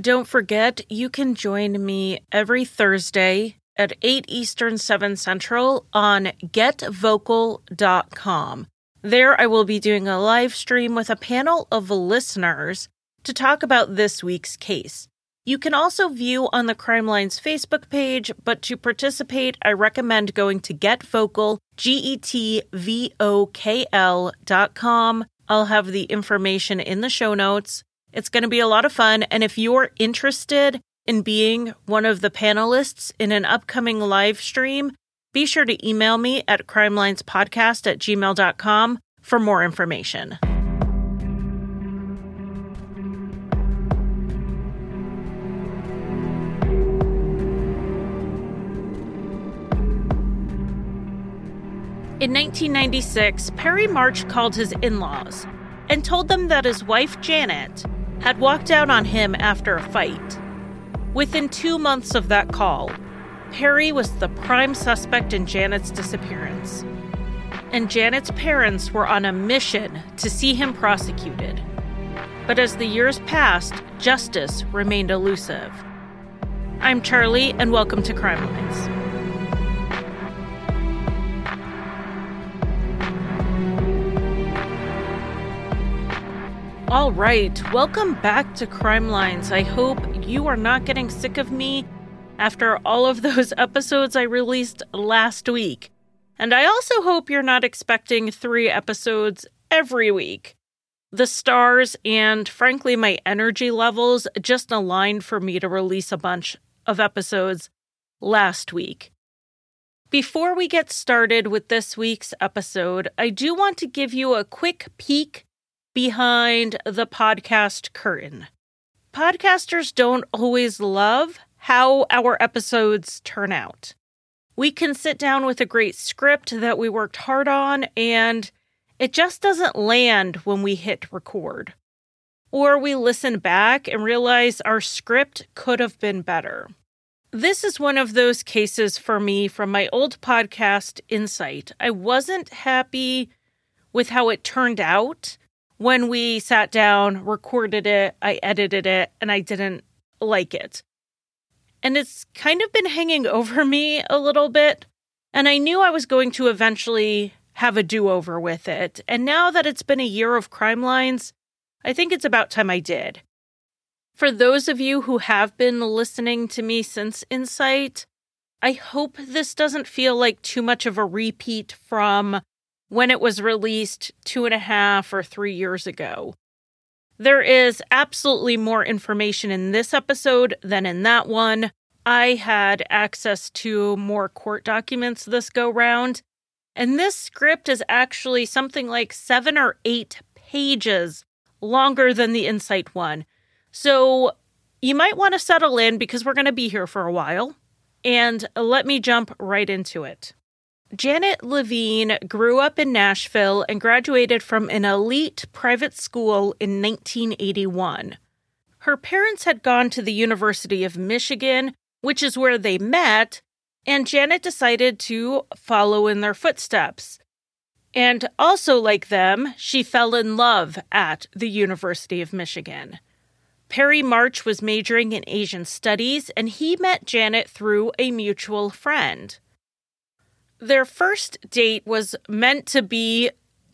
don't forget you can join me every Thursday at 8 Eastern, 7 Central on getvokl.com. There, I will be doing a live stream with a panel of listeners to talk about this week's case. You can also view on the Crime Lines Facebook page, but to participate, I recommend going to getvocal, G E T V O K L dot com. I'll have the information in the show notes. It's going to be a lot of fun. And if you're interested in being one of the panelists in an upcoming live stream, be sure to email me at crimelinespodcast at gmail.com for more information. In 1996, Perry March called his in laws and told them that his wife, Janet, had walked out on him after a fight. Within two months of that call, Perry was the prime suspect in Janet's disappearance. And Janet's parents were on a mission to see him prosecuted. But as the years passed, justice remained elusive. I'm Charlie, and welcome to Crime Lines. All right, welcome back to Crime Lines. I hope you are not getting sick of me after all of those episodes I released last week. And I also hope you're not expecting three episodes every week. The stars and, frankly, my energy levels just aligned for me to release a bunch of episodes last week. Before we get started with this week's episode, I do want to give you a quick peek behind the podcast curtain. Podcasters don't always love how our episodes turn out. We can sit down with a great script that we worked hard on, and it just doesn't land when we hit record. Or we listen back and realize our script could have been better. This is one of those cases for me from my old podcast, Insight. I wasn't happy with how it turned out when we sat down, recorded it, I edited it, and I didn't like it. And it's kind of been hanging over me a little bit. And I knew I was going to eventually have a do over with it. And now that it's been a year of crime lines, I think it's about time I did. For those of you who have been listening to me since Insight, I hope this doesn't feel like too much of a repeat from when it was released two and a half or three years ago. There is absolutely more information in this episode than in that one. I had access to more court documents this go round, and this script is actually something like seven or eight pages longer than the Insight one. So you might want to settle in because we're going to be here for a while. And let me jump right into it. Janet Levine grew up in Nashville and graduated from an elite private school in 1981. Her parents had gone to the University of Michigan, which is where they met, and Janet decided to follow in their footsteps. And also, like them, she fell in love at the University of Michigan. Perry March was majoring in Asian studies, and he met Janet through a mutual friend. Their first date was meant to be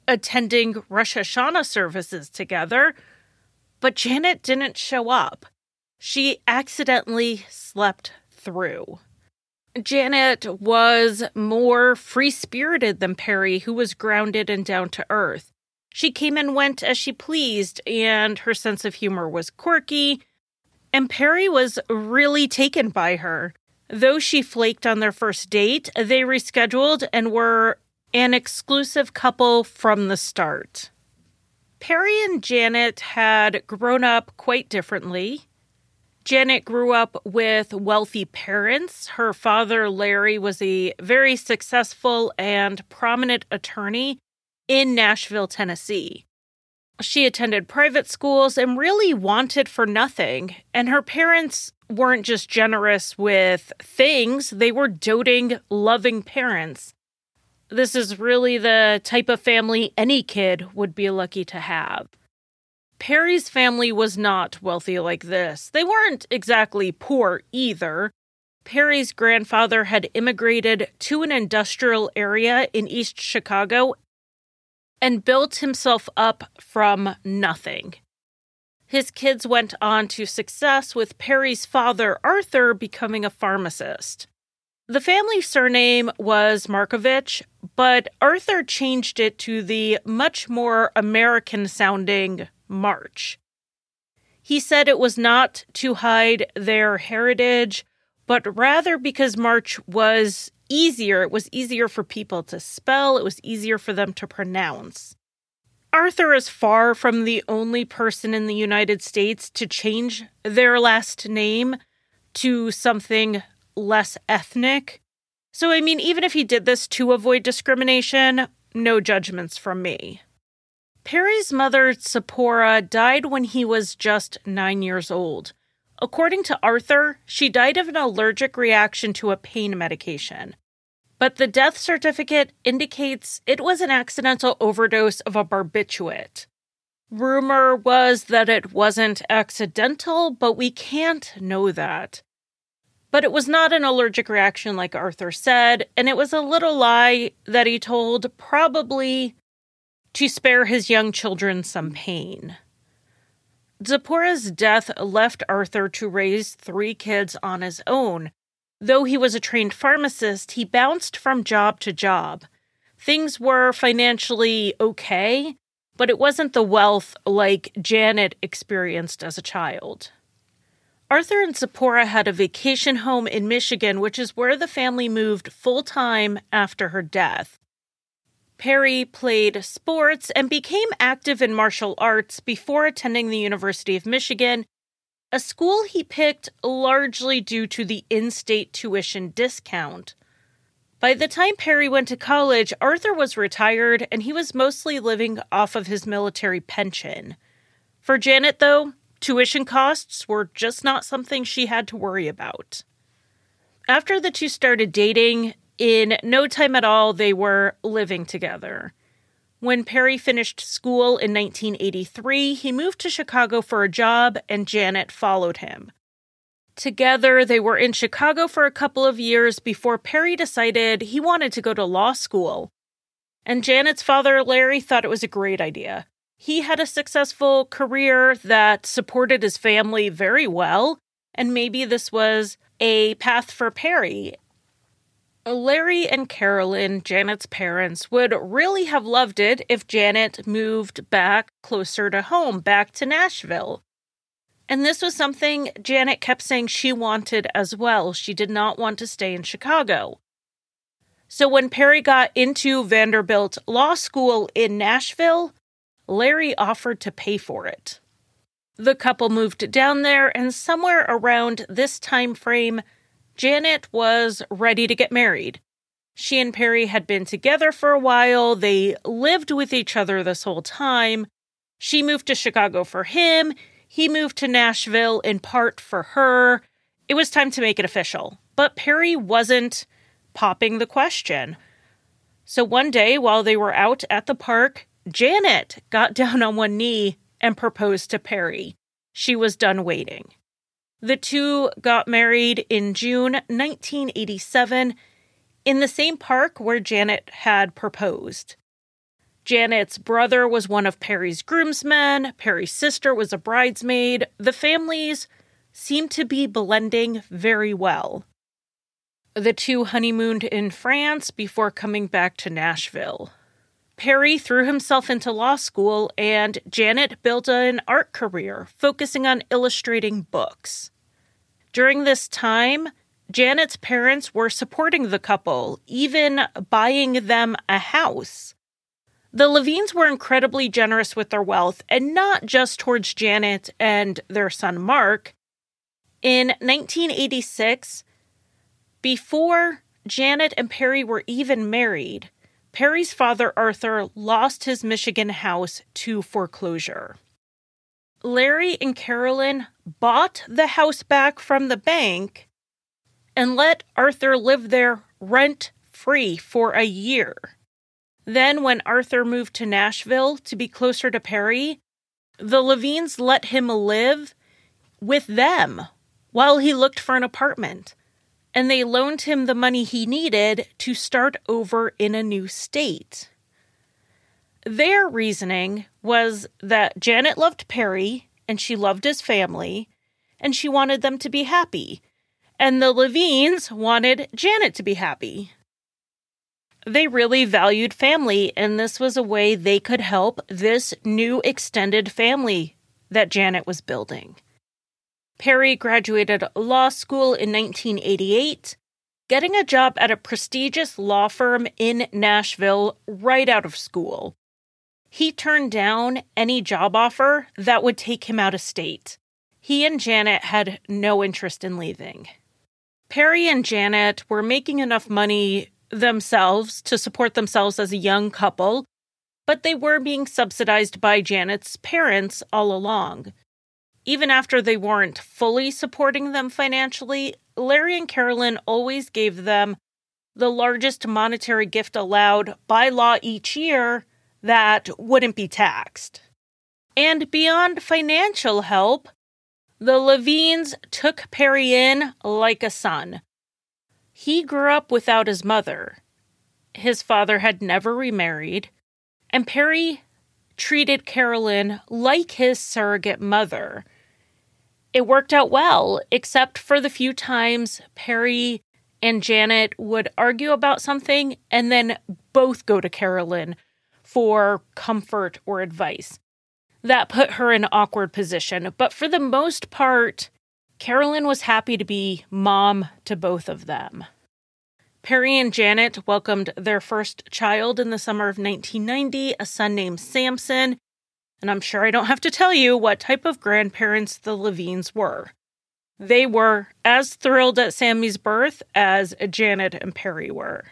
attending Rosh Hashanah services together, but Janet didn't show up. She accidentally slept through. Janet was more free spirited than Perry, who was grounded and down to earth. She came and went as she pleased, and her sense of humor was quirky. And Perry was really taken by her. Though she flaked on their first date, they rescheduled and were an exclusive couple from the start. Perry and Janet had grown up quite differently. Janet grew up with wealthy parents. Her father, Larry, was a very successful and prominent attorney in Nashville, Tennessee. She attended private schools and really wanted for nothing. And her parents weren't just generous with things, they were doting, loving parents. This is really the type of family any kid would be lucky to have. Perry's family was not wealthy like this. They weren't exactly poor either. Perry's grandfather had immigrated to an industrial area in East Chicago and built himself up from nothing. His kids went on to success, with Perry's father, Arthur, becoming a pharmacist. The family surname was Markovich, but Arthur changed it to the much more American sounding March. He said it was not to hide their heritage, but rather because March was easier. It was easier for people to spell, it was easier for them to pronounce. Arthur is far from the only person in the United States to change their last name to something less ethnic. So, I mean, even if he did this to avoid discrimination, no judgments from me. Perry's mother, Zipporah, died when he was just nine years old. According to Arthur, she died of an allergic reaction to a pain medication. But the death certificate indicates it was an accidental overdose of a barbiturate. Rumor was that it wasn't accidental, but we can't know that. But it was not an allergic reaction, like Arthur said, and it was a little lie that he told, probably to spare his young children some pain. Zipporah's death left Arthur to raise three kids on his own. Though he was a trained pharmacist, he bounced from job to job. Things were financially okay, but it wasn't the wealth like Janet experienced as a child. Arthur and Zipporah had a vacation home in Michigan, which is where the family moved full time after her death. Perry played sports and became active in martial arts before attending the University of Michigan, a school he picked largely due to the in state tuition discount. By the time Perry went to college, Arthur was retired and he was mostly living off of his military pension. For Janet, though, tuition costs were just not something she had to worry about. After the two started dating, in no time at all, they were living together. When Perry finished school in 1983, he moved to Chicago for a job, and Janet followed him. Together, they were in Chicago for a couple of years before Perry decided he wanted to go to law school. And Janet's father, Larry, thought it was a great idea. He had a successful career that supported his family very well, and maybe this was a path for Perry. Larry and Carolyn, Janet's parents, would really have loved it if Janet moved back closer to home, back to Nashville. And this was something Janet kept saying she wanted as well. She did not want to stay in Chicago. So when Perry got into Vanderbilt Law School in Nashville, Larry offered to pay for it. The couple moved down there, and somewhere around this time frame, Janet was ready to get married. She and Perry had been together for a while. They lived with each other this whole time. She moved to Chicago for him. He moved to Nashville in part for her. It was time to make it official. But Perry wasn't popping the question. So one day, while they were out at the park, Janet got down on one knee and proposed to Perry. She was done waiting. The two got married in June 1987 in the same park where Janet had proposed. Janet's brother was one of Perry's groomsmen, Perry's sister was a bridesmaid. The families seemed to be blending very well. The two honeymooned in France before coming back to Nashville. Perry threw himself into law school, and Janet built an art career focusing on illustrating books. During this time, Janet's parents were supporting the couple, even buying them a house. The Levines were incredibly generous with their wealth, and not just towards Janet and their son Mark. In 1986, before Janet and Perry were even married, Perry's father, Arthur, lost his Michigan house to foreclosure. Larry and Carolyn bought the house back from the bank and let Arthur live there rent free for a year. Then, when Arthur moved to Nashville to be closer to Perry, the Levines let him live with them while he looked for an apartment. And they loaned him the money he needed to start over in a new state. Their reasoning was that Janet loved Perry and she loved his family and she wanted them to be happy. And the Levines wanted Janet to be happy. They really valued family, and this was a way they could help this new extended family that Janet was building. Perry graduated law school in 1988, getting a job at a prestigious law firm in Nashville right out of school. He turned down any job offer that would take him out of state. He and Janet had no interest in leaving. Perry and Janet were making enough money themselves to support themselves as a young couple, but they were being subsidized by Janet's parents all along. Even after they weren't fully supporting them financially, Larry and Carolyn always gave them the largest monetary gift allowed by law each year that wouldn't be taxed. And beyond financial help, the Levines took Perry in like a son. He grew up without his mother. His father had never remarried, and Perry treated Carolyn like his surrogate mother. It worked out well, except for the few times Perry and Janet would argue about something and then both go to Carolyn for comfort or advice. That put her in an awkward position, but for the most part, Carolyn was happy to be mom to both of them. Perry and Janet welcomed their first child in the summer of 1990, a son named Samson, and I'm sure I don't have to tell you what type of grandparents the Levines were. They were as thrilled at Sammy's birth as Janet and Perry were.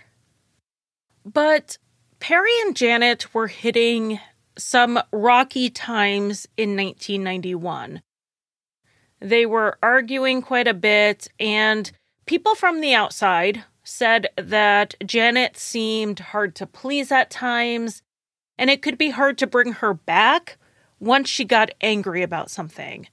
But Perry and Janet were hitting some rocky times in 1991. They were arguing quite a bit, and people from the outside said that Janet seemed hard to please at times, and it could be hard to bring her back once she got angry about something.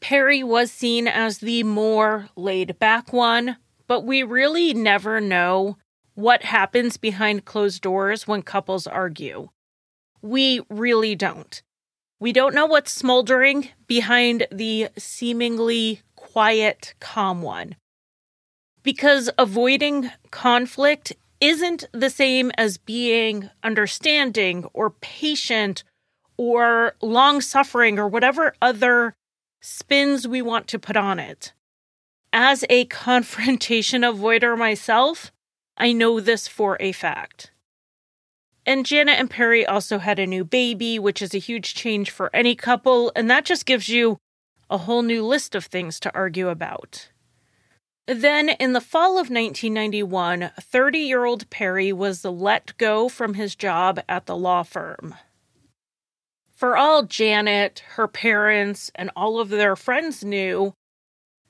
Perry was seen as the more laid back one, but we really never know what happens behind closed doors when couples argue. We really don't. We don't know what's smoldering behind the seemingly quiet, calm one. Because avoiding conflict isn't the same as being understanding or patient or long suffering or whatever other spins we want to put on it. As a confrontation avoider myself, I know this for a fact. And Janet and Perry also had a new baby, which is a huge change for any couple, and that just gives you a whole new list of things to argue about. Then, in the fall of 1991, 30 year old Perry was let go from his job at the law firm. For all Janet, her parents, and all of their friends knew,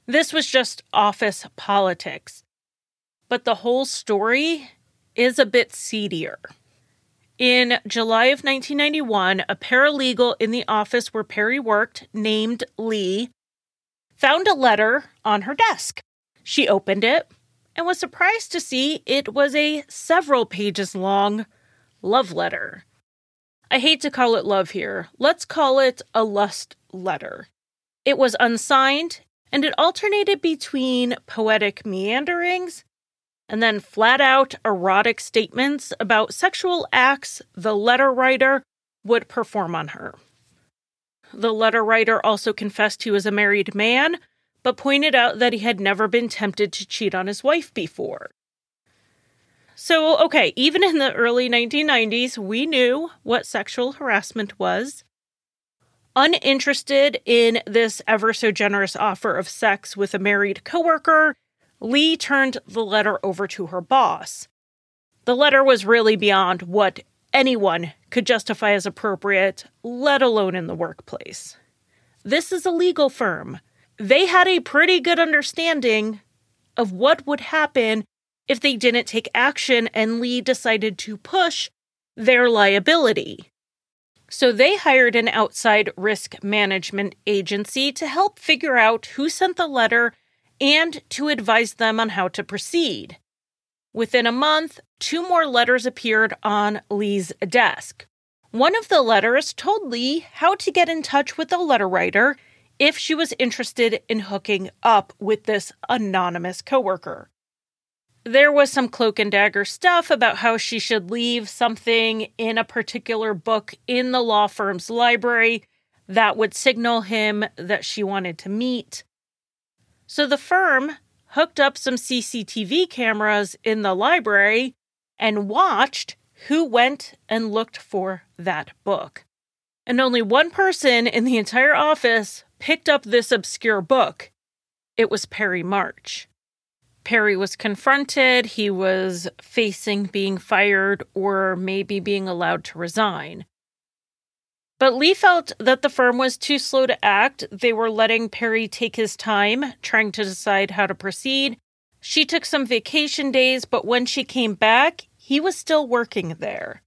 this was just office politics. But the whole story is a bit seedier. In July of 1991, a paralegal in the office where Perry worked, named Lee, found a letter on her desk. She opened it and was surprised to see it was a several pages long love letter. I hate to call it love here. Let's call it a lust letter. It was unsigned and it alternated between poetic meanderings and then flat out erotic statements about sexual acts the letter writer would perform on her. The letter writer also confessed he was a married man, but pointed out that he had never been tempted to cheat on his wife before. So, okay, even in the early 1990s, we knew what sexual harassment was. Uninterested in this ever so generous offer of sex with a married coworker, Lee turned the letter over to her boss. The letter was really beyond what anyone could justify as appropriate, let alone in the workplace. This is a legal firm. They had a pretty good understanding of what would happen if they didn't take action and Lee decided to push their liability. So they hired an outside risk management agency to help figure out who sent the letter and to advise them on how to proceed. Within a month, two more letters appeared on Lee's desk. One of the letters told Lee how to get in touch with the letter writer if she was interested in hooking up with this anonymous coworker. There was some cloak and dagger stuff about how she should leave something in a particular book in the law firm's library that would signal him that she wanted to meet. So the firm hooked up some CCTV cameras in the library and watched who went and looked for that book. And only one person in the entire office picked up this obscure book. It was Perry March. Perry was confronted, he was facing being fired or maybe being allowed to resign. But Lee felt that the firm was too slow to act. They were letting Perry take his time, trying to decide how to proceed. She took some vacation days, but when she came back, he was still working there.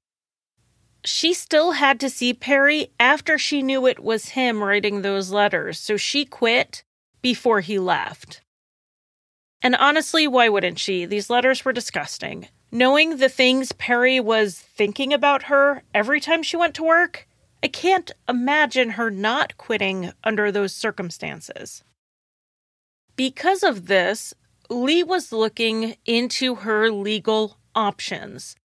She still had to see Perry after she knew it was him writing those letters, so she quit before he left. And honestly, why wouldn't she? These letters were disgusting. Knowing the things Perry was thinking about her every time she went to work, I can't imagine her not quitting under those circumstances. Because of this, Lee was looking into her legal options.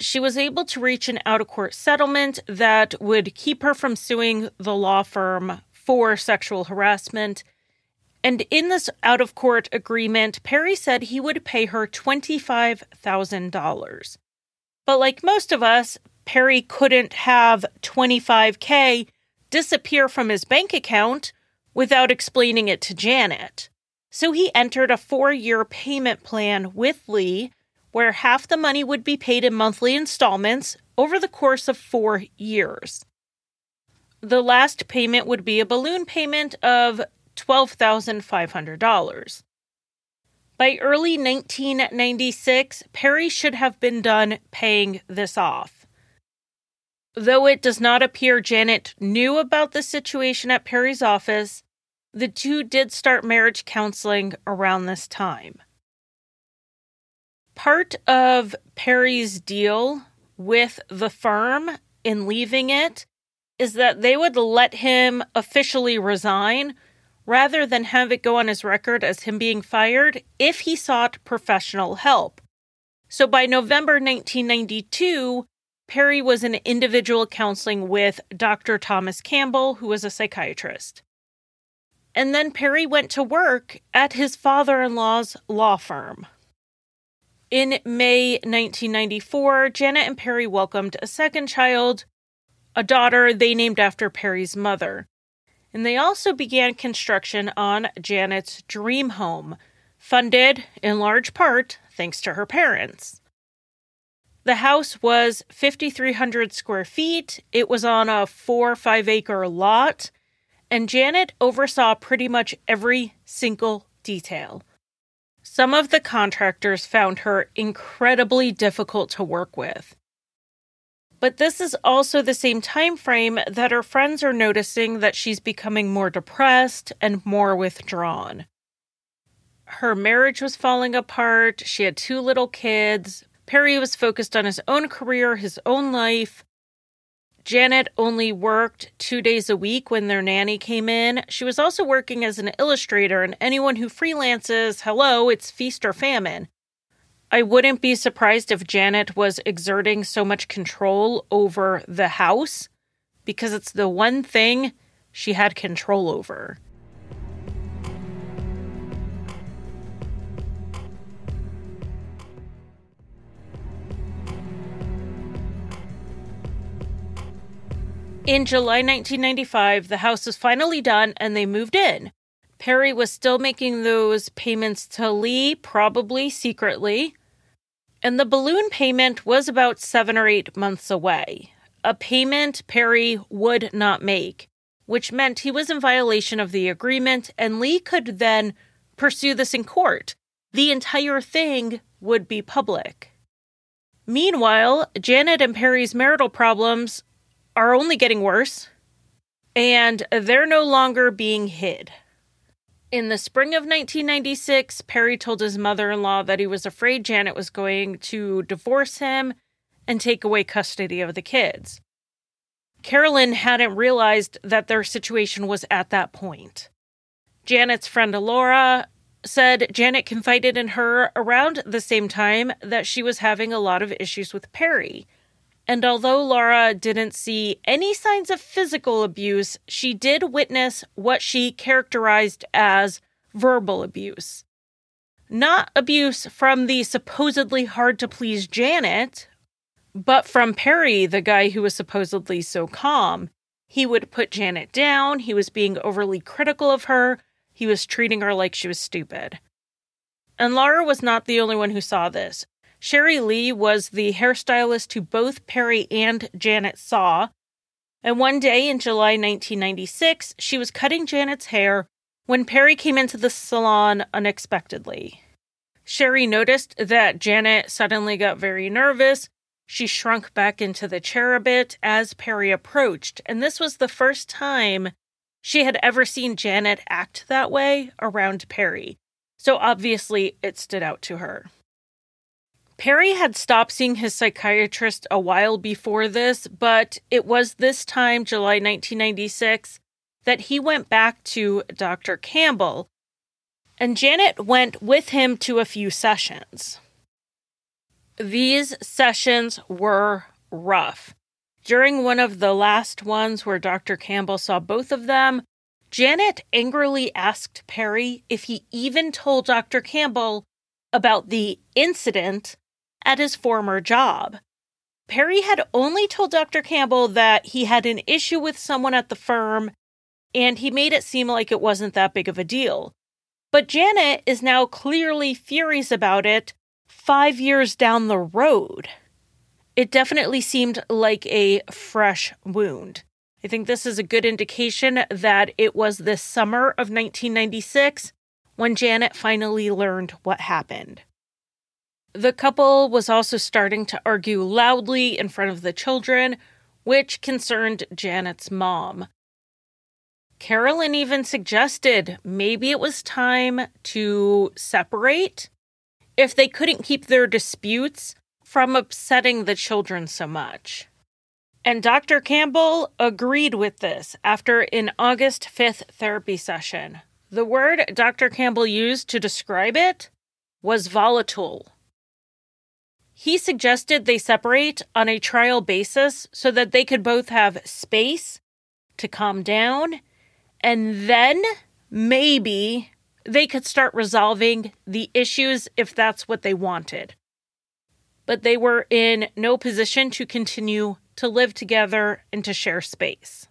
She was able to reach an out of court settlement that would keep her from suing the law firm for sexual harassment. And in this out of court agreement, Perry said he would pay her $25,000. But like most of us, Perry couldn't have 25K disappear from his bank account without explaining it to Janet. So he entered a four year payment plan with Lee, where half the money would be paid in monthly installments over the course of four years. The last payment would be a balloon payment of $12,500. By early 1996, Perry should have been done paying this off. Though it does not appear Janet knew about the situation at Perry's office, the two did start marriage counseling around this time. Part of Perry's deal with the firm in leaving it is that they would let him officially resign rather than have it go on his record as him being fired if he sought professional help. So by November 1992, Perry was in individual counseling with Dr. Thomas Campbell, who was a psychiatrist. And then Perry went to work at his father in law's law firm. In May 1994, Janet and Perry welcomed a second child, a daughter they named after Perry's mother. And they also began construction on Janet's dream home, funded in large part thanks to her parents. The house was 5,300 square feet. It was on a four, five acre lot. And Janet oversaw pretty much every single detail. Some of the contractors found her incredibly difficult to work with. But this is also the same time frame that her friends are noticing that she's becoming more depressed and more withdrawn. Her marriage was falling apart. She had two little kids. Perry was focused on his own career, his own life. Janet only worked two days a week when their nanny came in. She was also working as an illustrator, and anyone who freelances, hello, it's feast or famine. I wouldn't be surprised if Janet was exerting so much control over the house because it's the one thing she had control over. In July 1995, the house was finally done and they moved in. Perry was still making those payments to Lee, probably secretly. And the balloon payment was about seven or eight months away. A payment Perry would not make, which meant he was in violation of the agreement, and Lee could then pursue this in court. The entire thing would be public. Meanwhile, Janet and Perry's marital problems are only getting worse, and they're no longer being hid. In the spring of 1996, Perry told his mother in law that he was afraid Janet was going to divorce him and take away custody of the kids. Carolyn hadn't realized that their situation was at that point. Janet's friend Laura said Janet confided in her around the same time that she was having a lot of issues with Perry. And although Laura didn't see any signs of physical abuse, she did witness what she characterized as verbal abuse. Not abuse from the supposedly hard to please Janet, but from Perry, the guy who was supposedly so calm. He would put Janet down, he was being overly critical of her, he was treating her like she was stupid. And Laura was not the only one who saw this. Sherry Lee was the hairstylist who both Perry and Janet saw. And one day in July 1996, she was cutting Janet's hair when Perry came into the salon unexpectedly. Sherry noticed that Janet suddenly got very nervous. She shrunk back into the chair a bit as Perry approached, and this was the first time she had ever seen Janet act that way around Perry, so obviously it stood out to her. Perry had stopped seeing his psychiatrist a while before this, but it was this time, July 1996, that he went back to Dr. Campbell, and Janet went with him to a few sessions. These sessions were rough. During one of the last ones where Dr. Campbell saw both of them, Janet angrily asked Perry if he even told Dr. Campbell about the incident at his former job. Perry had only told Dr. Campbell that he had an issue with someone at the firm, and he made it seem like it wasn't that big of a deal. But Janet is now clearly furious about it five years down the road it definitely seemed like a fresh wound. I think this is a good indication that it was the summer of 1996 when Janet finally learned what happened. The couple was also starting to argue loudly in front of the children, which concerned Janet's mom. Carolyn even suggested maybe it was time to separate. If they couldn't keep their disputes, from upsetting the children so much. And Dr. Campbell agreed with this after an August 5th therapy session. The word Dr. Campbell used to describe it was volatile. He suggested they separate on a trial basis so that they could both have space to calm down, and then maybe they could start resolving the issues if that's what they wanted but they were in no position to continue to live together and to share space.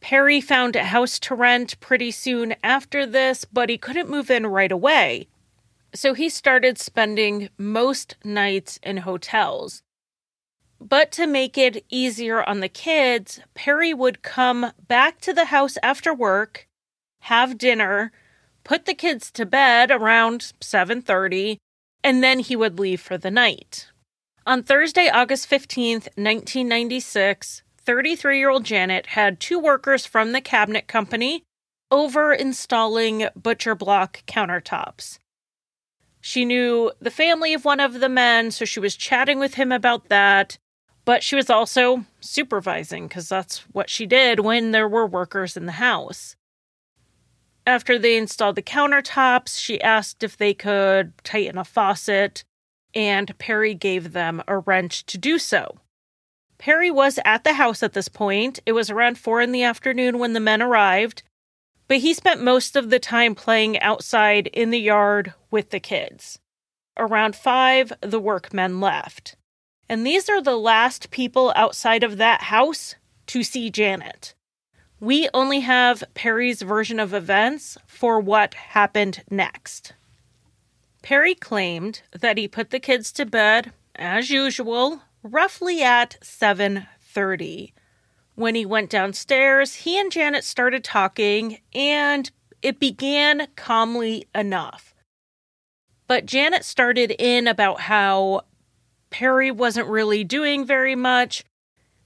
Perry found a house to rent pretty soon after this, but he couldn't move in right away. So he started spending most nights in hotels. But to make it easier on the kids, Perry would come back to the house after work, have dinner, put the kids to bed around 7:30, and then he would leave for the night. On Thursday, August 15th, 1996, 33 year old Janet had two workers from the cabinet company over installing butcher block countertops. She knew the family of one of the men, so she was chatting with him about that, but she was also supervising because that's what she did when there were workers in the house. After they installed the countertops, she asked if they could tighten a faucet and Perry gave them a wrench to do so. Perry was at the house at this point. It was around four in the afternoon when the men arrived, but he spent most of the time playing outside in the yard with the kids. Around five, the workmen left. And these are the last people outside of that house to see Janet. We only have Perry's version of events for what happened next. Perry claimed that he put the kids to bed as usual roughly at 7:30. When he went downstairs, he and Janet started talking and it began calmly enough. But Janet started in about how Perry wasn't really doing very much,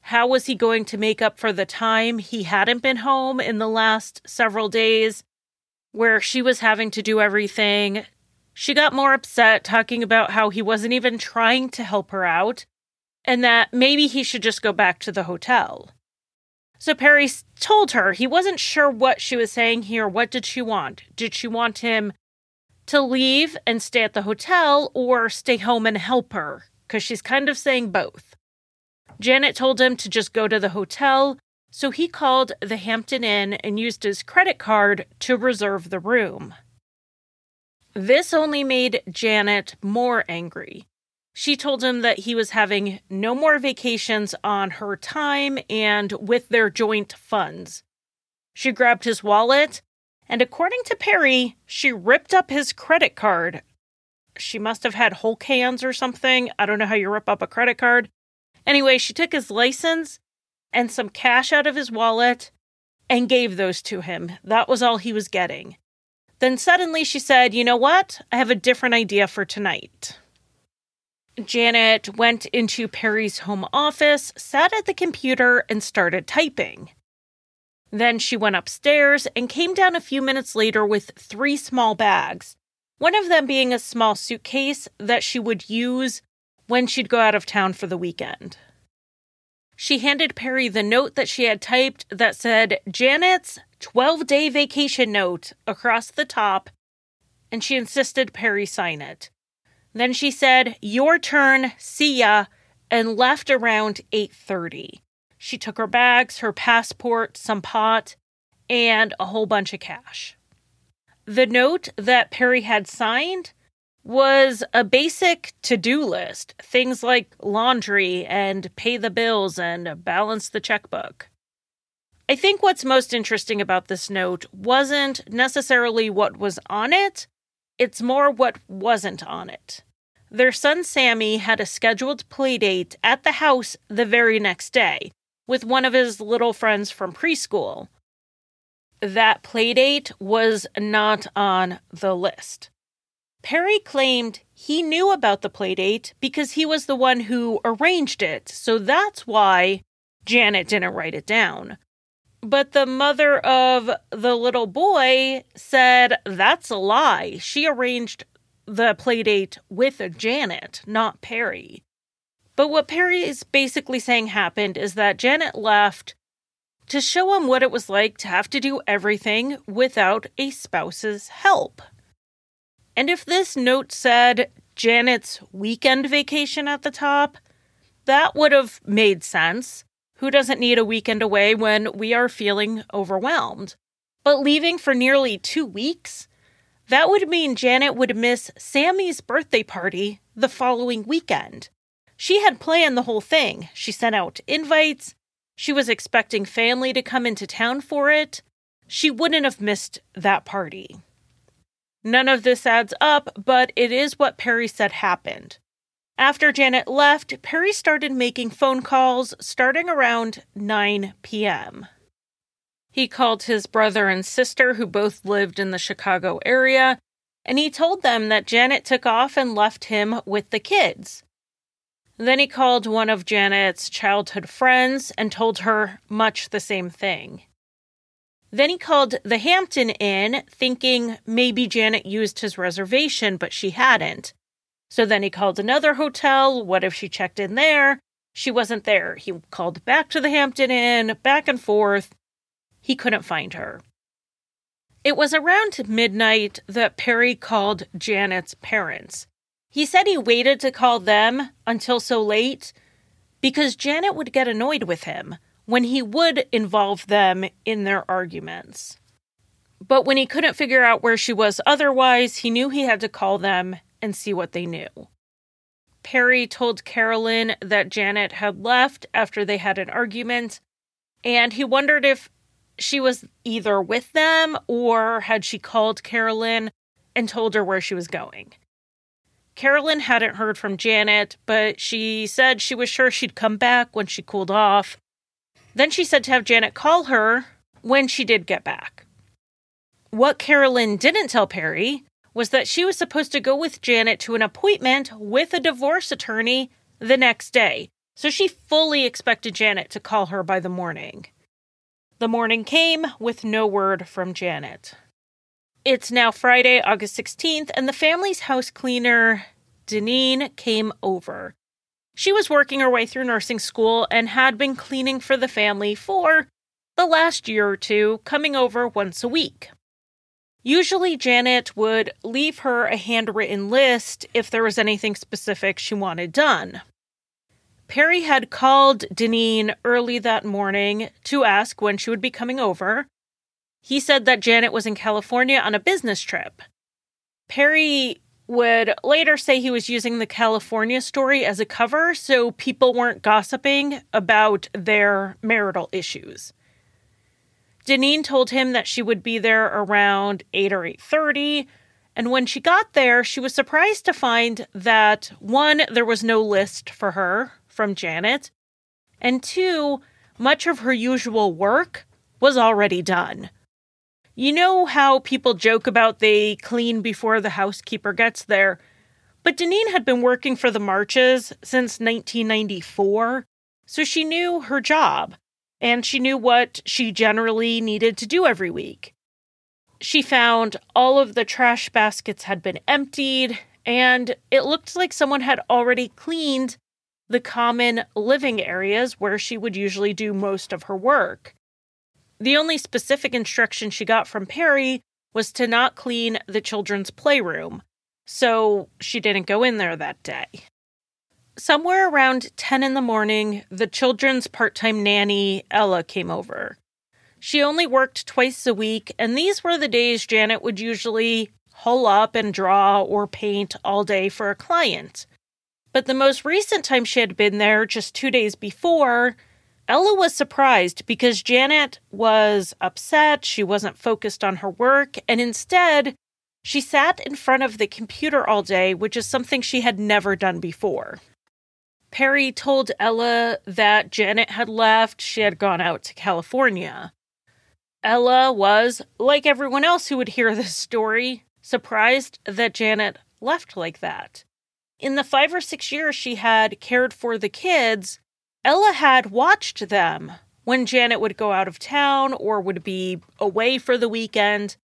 How was he going to make up for the time he hadn't been home in the last several days where she was having to do everything? She got more upset talking about how he wasn't even trying to help her out and that maybe he should just go back to the hotel. So Perry told her he wasn't sure what she was saying here. What did she want? Did she want him to leave and stay at the hotel or stay home and help her? Because she's kind of saying both. Janet told him to just go to the hotel, so he called the Hampton Inn and used his credit card to reserve the room. This only made Janet more angry. She told him that he was having no more vacations on her time and with their joint funds. She grabbed his wallet, and according to Perry, she ripped up his credit card. She must have had Hulk hands or something. I don't know how you rip up a credit card. Anyway, she took his license and some cash out of his wallet and gave those to him. That was all he was getting. Then suddenly she said, You know what? I have a different idea for tonight. Janet went into Perry's home office, sat at the computer, and started typing. Then she went upstairs and came down a few minutes later with three small bags, one of them being a small suitcase that she would use when she'd go out of town for the weekend. She handed Perry the note that she had typed that said Janet's 12 day vacation note across the top, and she insisted Perry sign it. Then she said, "Your turn, see ya," and left around 8:30. She took her bags, her passport, some pot, and a whole bunch of cash. The note that Perry had signed was a basic to do list things like laundry and pay the bills and balance the checkbook. I think what's most interesting about this note wasn't necessarily what was on it, it's more what wasn't on it. Their son Sammy had a scheduled playdate at the house the very next day with one of his little friends from preschool. That playdate was not on the list. Perry claimed he knew about the playdate because he was the one who arranged it, so that's why Janet didn't write it down. But the mother of the little boy said that's a lie. She arranged the playdate with Janet, not Perry. But what Perry is basically saying happened is that Janet left to show him what it was like to have to do everything without a spouse's help. And if this note said Janet's weekend vacation at the top, that would have made sense. Who doesn't need a weekend away when we are feeling overwhelmed? But leaving for nearly two weeks? That would mean Janet would miss Sammy's birthday party the following weekend. She had planned the whole thing. She sent out invites. She was expecting family to come into town for it. She wouldn't have missed that party. None of this adds up, but it is what Perry said happened. After Janet left, Perry started making phone calls starting around 9 p.m. He called his brother and sister, who both lived in the Chicago area, and he told them that Janet took off and left him with the kids. Then he called one of Janet's childhood friends and told her much the same thing. Then he called the Hampton Inn, thinking maybe Janet used his reservation, but she hadn't. So then he called another hotel. What if she checked in there? She wasn't there. He called back to the Hampton Inn, back and forth. He couldn't find her. It was around midnight that Perry called Janet's parents. He said he waited to call them until so late because Janet would get annoyed with him when he would involve them in their arguments. But when he couldn't figure out where she was otherwise, he knew he had to call them and see what they knew. Perry told Carolyn that Janet had left after they had an argument, and he wondered if she was either with them or had she called Carolyn and told her where she was going. Carolyn hadn't heard from Janet, but she said she was sure she'd come back when she cooled off then she said to have Janet call her when she did get back. What Carolyn didn't tell Perry was that she was supposed to go with Janet to an appointment with a divorce attorney the next day. so she fully expected Janet to call her by the morning. The morning came with no word from Janet. It's now Friday, August 16th, and the family's house cleaner, Deneen, came over. She was working her way through nursing school and had been cleaning for the family for the last year or two, coming over once a week. Usually, Janet would leave her a handwritten list if there was anything specific she wanted done. Perry had called Deneen early that morning to ask when she would be coming over. He said that Janet was in California on a business trip. Perry would later say he was using the California story as a cover so people weren't gossiping about their marital issues. Deneen told him that she would be there around 8 or 8:30, and when she got there, she was surprised to find that one there was no list for her from Janet, and two, much of her usual work was already done. You know how people joke about they clean before the housekeeper gets there? But Deneen had been working for the Marches since 1994, so she knew her job and she knew what she generally needed to do every week. She found all of the trash baskets had been emptied, and it looked like someone had already cleaned the common living areas where she would usually do most of her work. The only specific instruction she got from Perry was to not clean the children's playroom, so she didn't go in there that day. Somewhere around 10 in the morning, the children's part time nanny, Ella, came over. She only worked twice a week, and these were the days Janet would usually hull up and draw or paint all day for a client. But the most recent time she had been there, just two days before, Ella was surprised because Janet was upset, she wasn't focused on her work, and instead, she sat in front of the computer all day, which is something she had never done before. Perry told Ella that Janet had left, she had gone out to California. Ella was, like everyone else who would hear this story, surprised that Janet left like that. In the five or six years she had cared for the kids, Ella had watched them when Janet would go out of town or would be away for the weekend,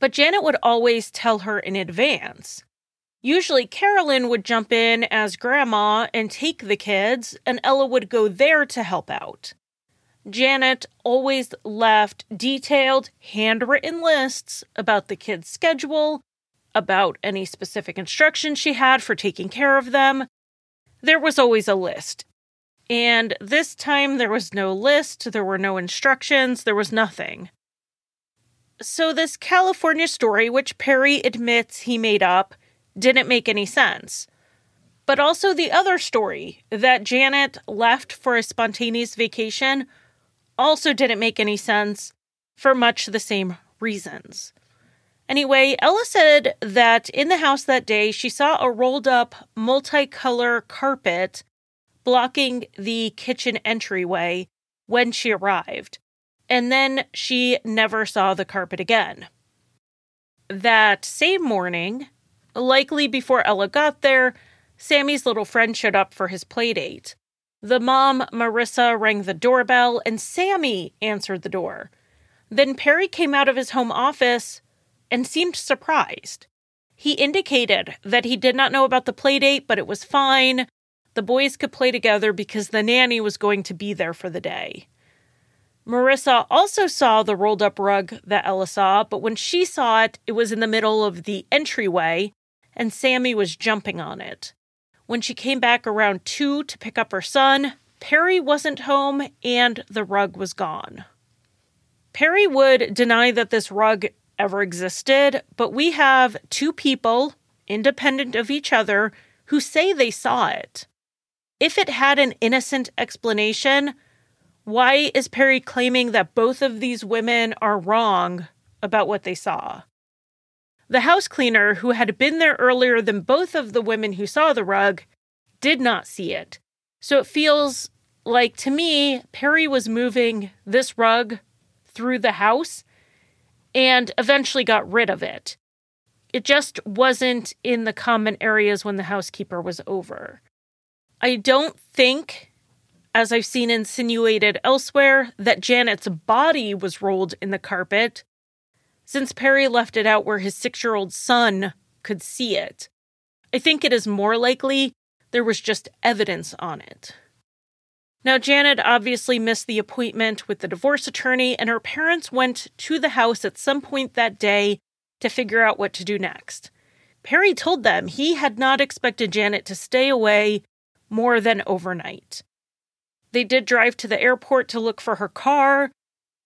but Janet would always tell her in advance. Usually, Carolyn would jump in as grandma and take the kids, and Ella would go there to help out. Janet always left detailed, handwritten lists about the kids' schedule, about any specific instructions she had for taking care of them. There was always a list. And this time there was no list, there were no instructions, there was nothing. So, this California story, which Perry admits he made up, didn't make any sense. But also the other story that Janet left for a spontaneous vacation also didn't make any sense for much the same reasons. Anyway, Ella said that in the house that day she saw a rolled up multicolor carpet blocking the kitchen entryway when she arrived, and then she never saw the carpet again. That same morning, likely before Ella got there, Sammy's little friend showed up for his playdate. The mom, Marissa, rang the doorbell, and Sammy answered the door. Then Perry came out of his home office and seemed surprised. He indicated that he did not know about the playdate, but it was fine. The boys could play together because the nanny was going to be there for the day. Marissa also saw the rolled up rug that Ella saw, but when she saw it, it was in the middle of the entryway, and Sammy was jumping on it. When she came back around 2 to pick up her son, Perry wasn't home and the rug was gone. Perry would deny that this rug ever existed, but we have two people, independent of each other, who say they saw it. If it had an innocent explanation, why is Perry claiming that both of these women are wrong about what they saw? The house cleaner, who had been there earlier than both of the women who saw the rug, did not see it. So it feels like to me, Perry was moving this rug through the house and eventually got rid of it. It just wasn't in the common areas when the housekeeper was over. I don't think as I've seen insinuated elsewhere, that Janet's body was rolled in the carpet, since Perry left it out where his six year old son could see it. I think it is more likely there was just evidence on it. Now, Janet obviously missed the appointment with the divorce attorney, and her parents went to the house at some point that day to figure out what to do next. Perry told them he had not expected Janet to stay away more than overnight. They did drive to the airport to look for her car,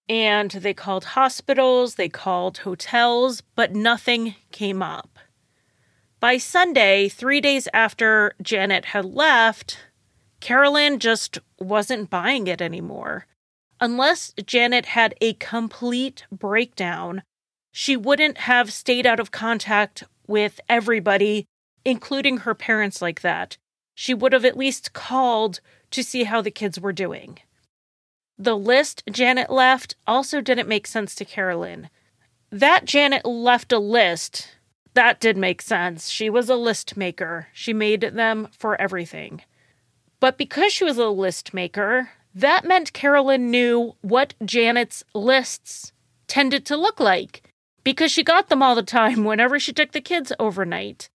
and they called hospitals, they called hotels, but nothing came up. By Sunday, three days after Janet had left, Carolyn just wasn't buying it anymore. Unless Janet had a complete breakdown, she wouldn't have stayed out of contact with everybody, including her parents, like that. She would have at least called to see how the kids were doing. The list Janet left also didn't make sense to Carolyn. That Janet left a list, that did make sense. She was a list maker, she made them for everything. But because she was a list maker, that meant Carolyn knew what Janet's lists tended to look like because she got them all the time whenever she took the kids overnight.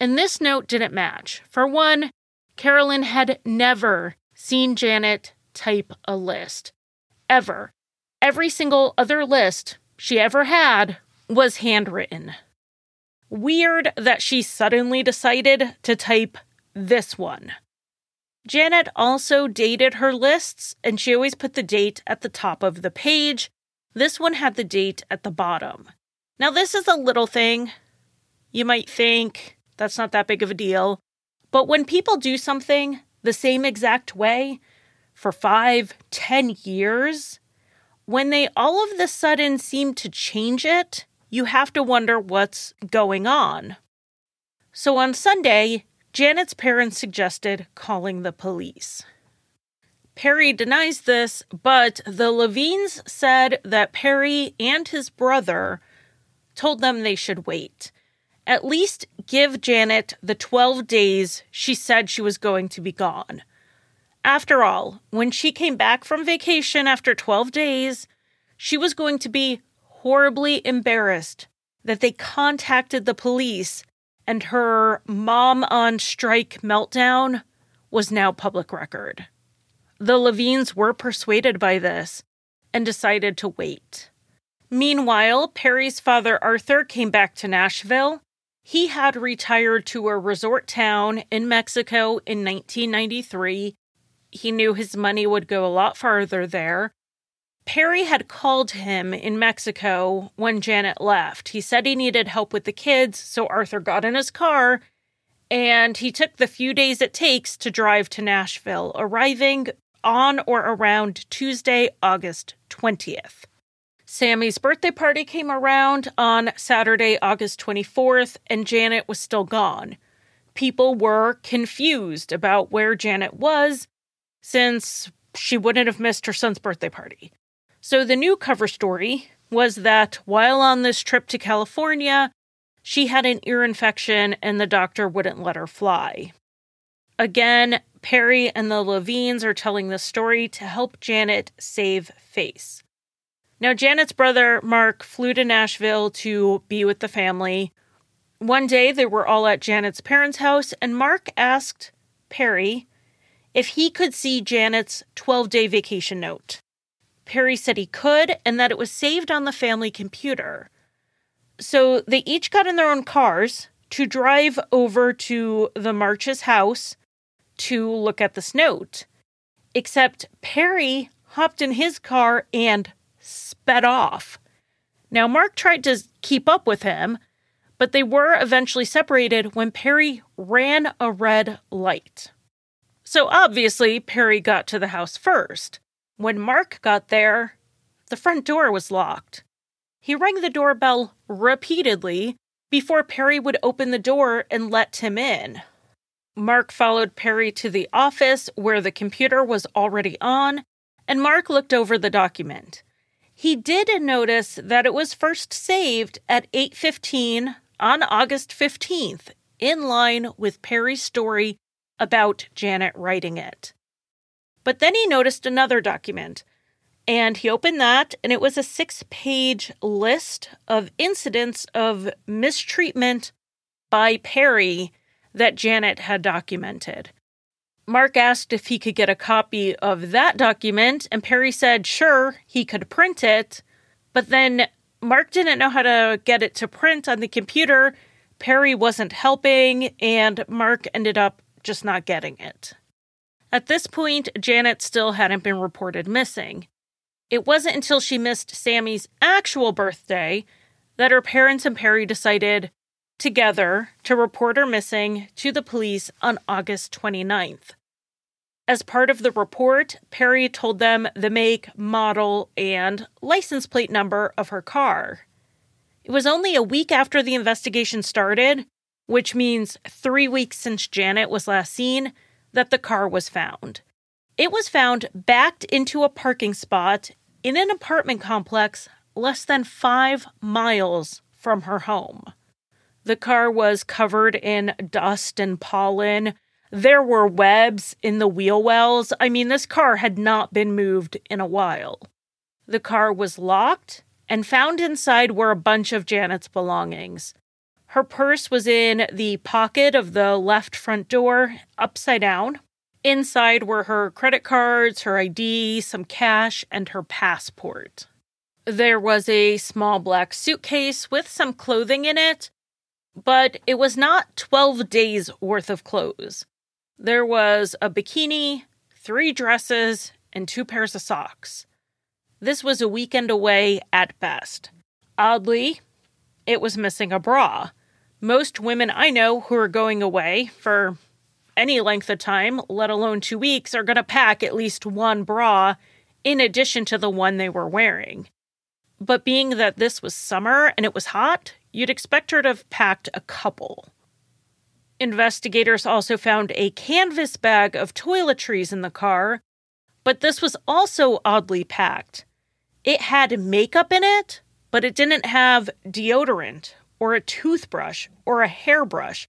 And this note didn't match. For one, Carolyn had never seen Janet type a list. Ever. Every single other list she ever had was handwritten. Weird that she suddenly decided to type this one. Janet also dated her lists, and she always put the date at the top of the page. This one had the date at the bottom. Now, this is a little thing. You might think that's not that big of a deal. But when people do something the same exact way for five, ten years, when they all of the sudden seem to change it, you have to wonder what's going on. So on Sunday, Janet's parents suggested calling the police. Perry denies this, but the Levines said that Perry and his brother told them they should wait. At least give Janet the 12 days she said she was going to be gone. After all, when she came back from vacation after 12 days, she was going to be horribly embarrassed that they contacted the police and her mom on strike meltdown was now public record. The Levines were persuaded by this and decided to wait. Meanwhile, Perry's father Arthur came back to Nashville. He had retired to a resort town in Mexico in 1993. He knew his money would go a lot farther there, Perry had called him in Mexico when Janet left. He said he needed help with the kids, so Arthur got in his car and he took the few days it takes to drive to Nashville, arriving on or around Tuesday, August 20th. Sammy's birthday party came around on Saturday, August 24th, and Janet was still gone. People were confused about where Janet was since she wouldn't have missed her son's birthday party. So the new cover story was that while on this trip to California, she had an ear infection and the doctor wouldn't let her fly. Again, Perry and the Levines are telling the story to help Janet save face. Now, Janet's brother, Mark, flew to Nashville to be with the family. One day, they were all at Janet's parents' house, and Mark asked Perry if he could see Janet's 12 day vacation note. Perry said he could and that it was saved on the family computer. So they each got in their own cars to drive over to the March's house to look at this note. Except Perry hopped in his car and sped off. Now, Mark tried to keep up with him, but they were eventually separated when Perry ran a red light. So obviously, Perry got to the house first. When Mark got there, the front door was locked. He rang the doorbell repeatedly before Perry would open the door and let him in. Mark followed Perry to the office where the computer was already on, and Mark looked over the document. He did notice that it was first saved at 8:15 on August 15th, in line with Perry's story about Janet writing it. But then he noticed another document. And he opened that, and it was a six page list of incidents of mistreatment by Perry that Janet had documented. Mark asked if he could get a copy of that document, and Perry said sure, he could print it. But then Mark didn't know how to get it to print on the computer. Perry wasn't helping, and Mark ended up just not getting it. At this point, Janet still hadn't been reported missing. It wasn't until she missed Sammy's actual birthday that her parents and Perry decided together to report her missing to the police on August 29th. As part of the report, Perry told them the make, model, and license plate number of her car. It was only a week after the investigation started, which means three weeks since Janet was last seen, that the car was found. It was found backed into a parking spot in an apartment complex less than five miles from her home. The car was covered in dust and pollen. There were webs in the wheel wells. I mean, this car had not been moved in a while. The car was locked, and found inside were a bunch of Janet's belongings. Her purse was in the pocket of the left front door, upside down. Inside were her credit cards, her ID, some cash, and her passport. There was a small black suitcase with some clothing in it, but it was not 12 days worth of clothes. There was a bikini, three dresses, and two pairs of socks. This was a weekend away at best. Oddly, it was missing a bra. Most women I know who are going away for any length of time, let alone two weeks, are going to pack at least one bra in addition to the one they were wearing. But being that this was summer and it was hot, You'd expect her to have packed a couple. Investigators also found a canvas bag of toiletries in the car, but this was also oddly packed. It had makeup in it, but it didn't have deodorant or a toothbrush or a hairbrush.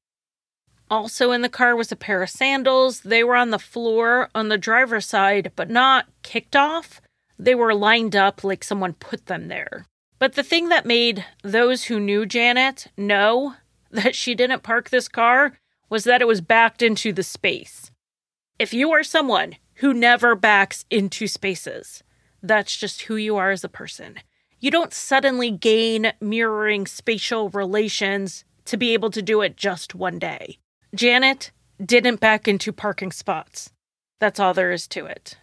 Also in the car was a pair of sandals. They were on the floor on the driver's side, but not kicked off. They were lined up like someone put them there. But the thing that made those who knew Janet know that she didn't park this car was that it was backed into the space. If you are someone who never backs into spaces, that's just who you are as a person. You don't suddenly gain mirroring spatial relations to be able to do it just one day. Janet didn't back into parking spots. That's all there is to it.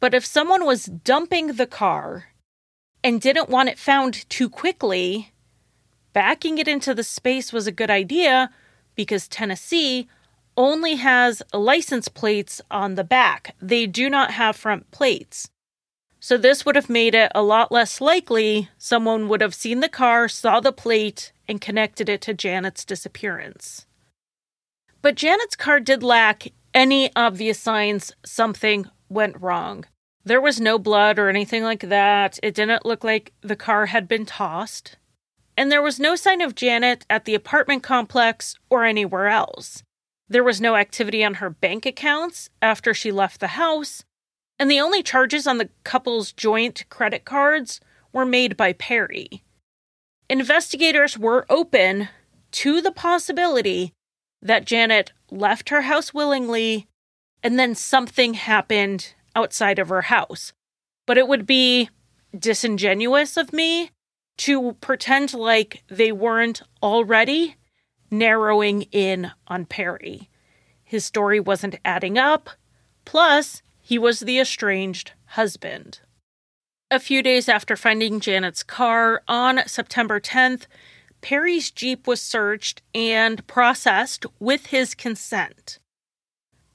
But if someone was dumping the car and didn't want it found too quickly, backing it into the space was a good idea because Tennessee only has license plates on the back. They do not have front plates. So this would have made it a lot less likely someone would have seen the car, saw the plate, and connected it to Janet's disappearance. But Janet's car did lack any obvious signs something went wrong. There was no blood or anything like that. It didn't look like the car had been tossed. And there was no sign of Janet at the apartment complex or anywhere else. There was no activity on her bank accounts after she left the house, and the only charges on the couple's joint credit cards were made by Perry. Investigators were open to the possibility that Janet left her house willingly and then something happened outside of her house. But it would be disingenuous of me to pretend like they weren't already narrowing in on Perry. His story wasn't adding up, plus, he was the estranged husband. A few days after finding Janet's car on September 10th, Perry's Jeep was searched and processed with his consent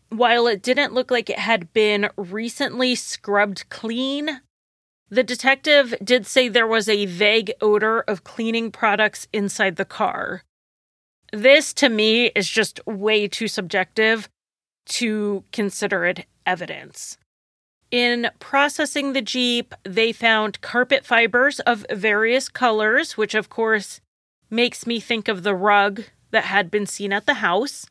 while it didn't look like it had been recently scrubbed clean, the detective did say there was a vague odor of cleaning products inside the car. This, to me, is just way too subjective to consider it evidence. In processing the Jeep, they found carpet fibers of various colors, which of course makes me think of the rug that had been seen at the house.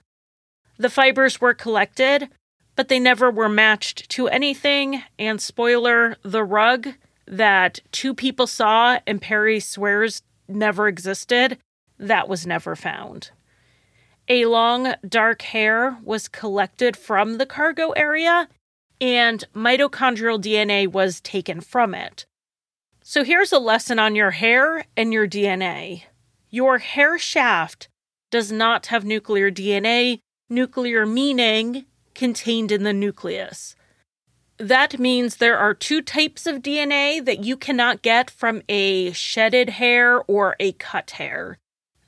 The fibers were collected, but they never were matched to anything. And spoiler, the rug that two people saw and Perry swears never existed, that was never found. A long, dark hair was collected from the cargo area, and mitochondrial DNA was taken from it. So here's a lesson on your hair and your DNA. Your hair shaft does not have nuclear DNA, nuclear meaning contained in the nucleus. That means there are two types of DNA that you cannot get from a shedded hair or a cut hair.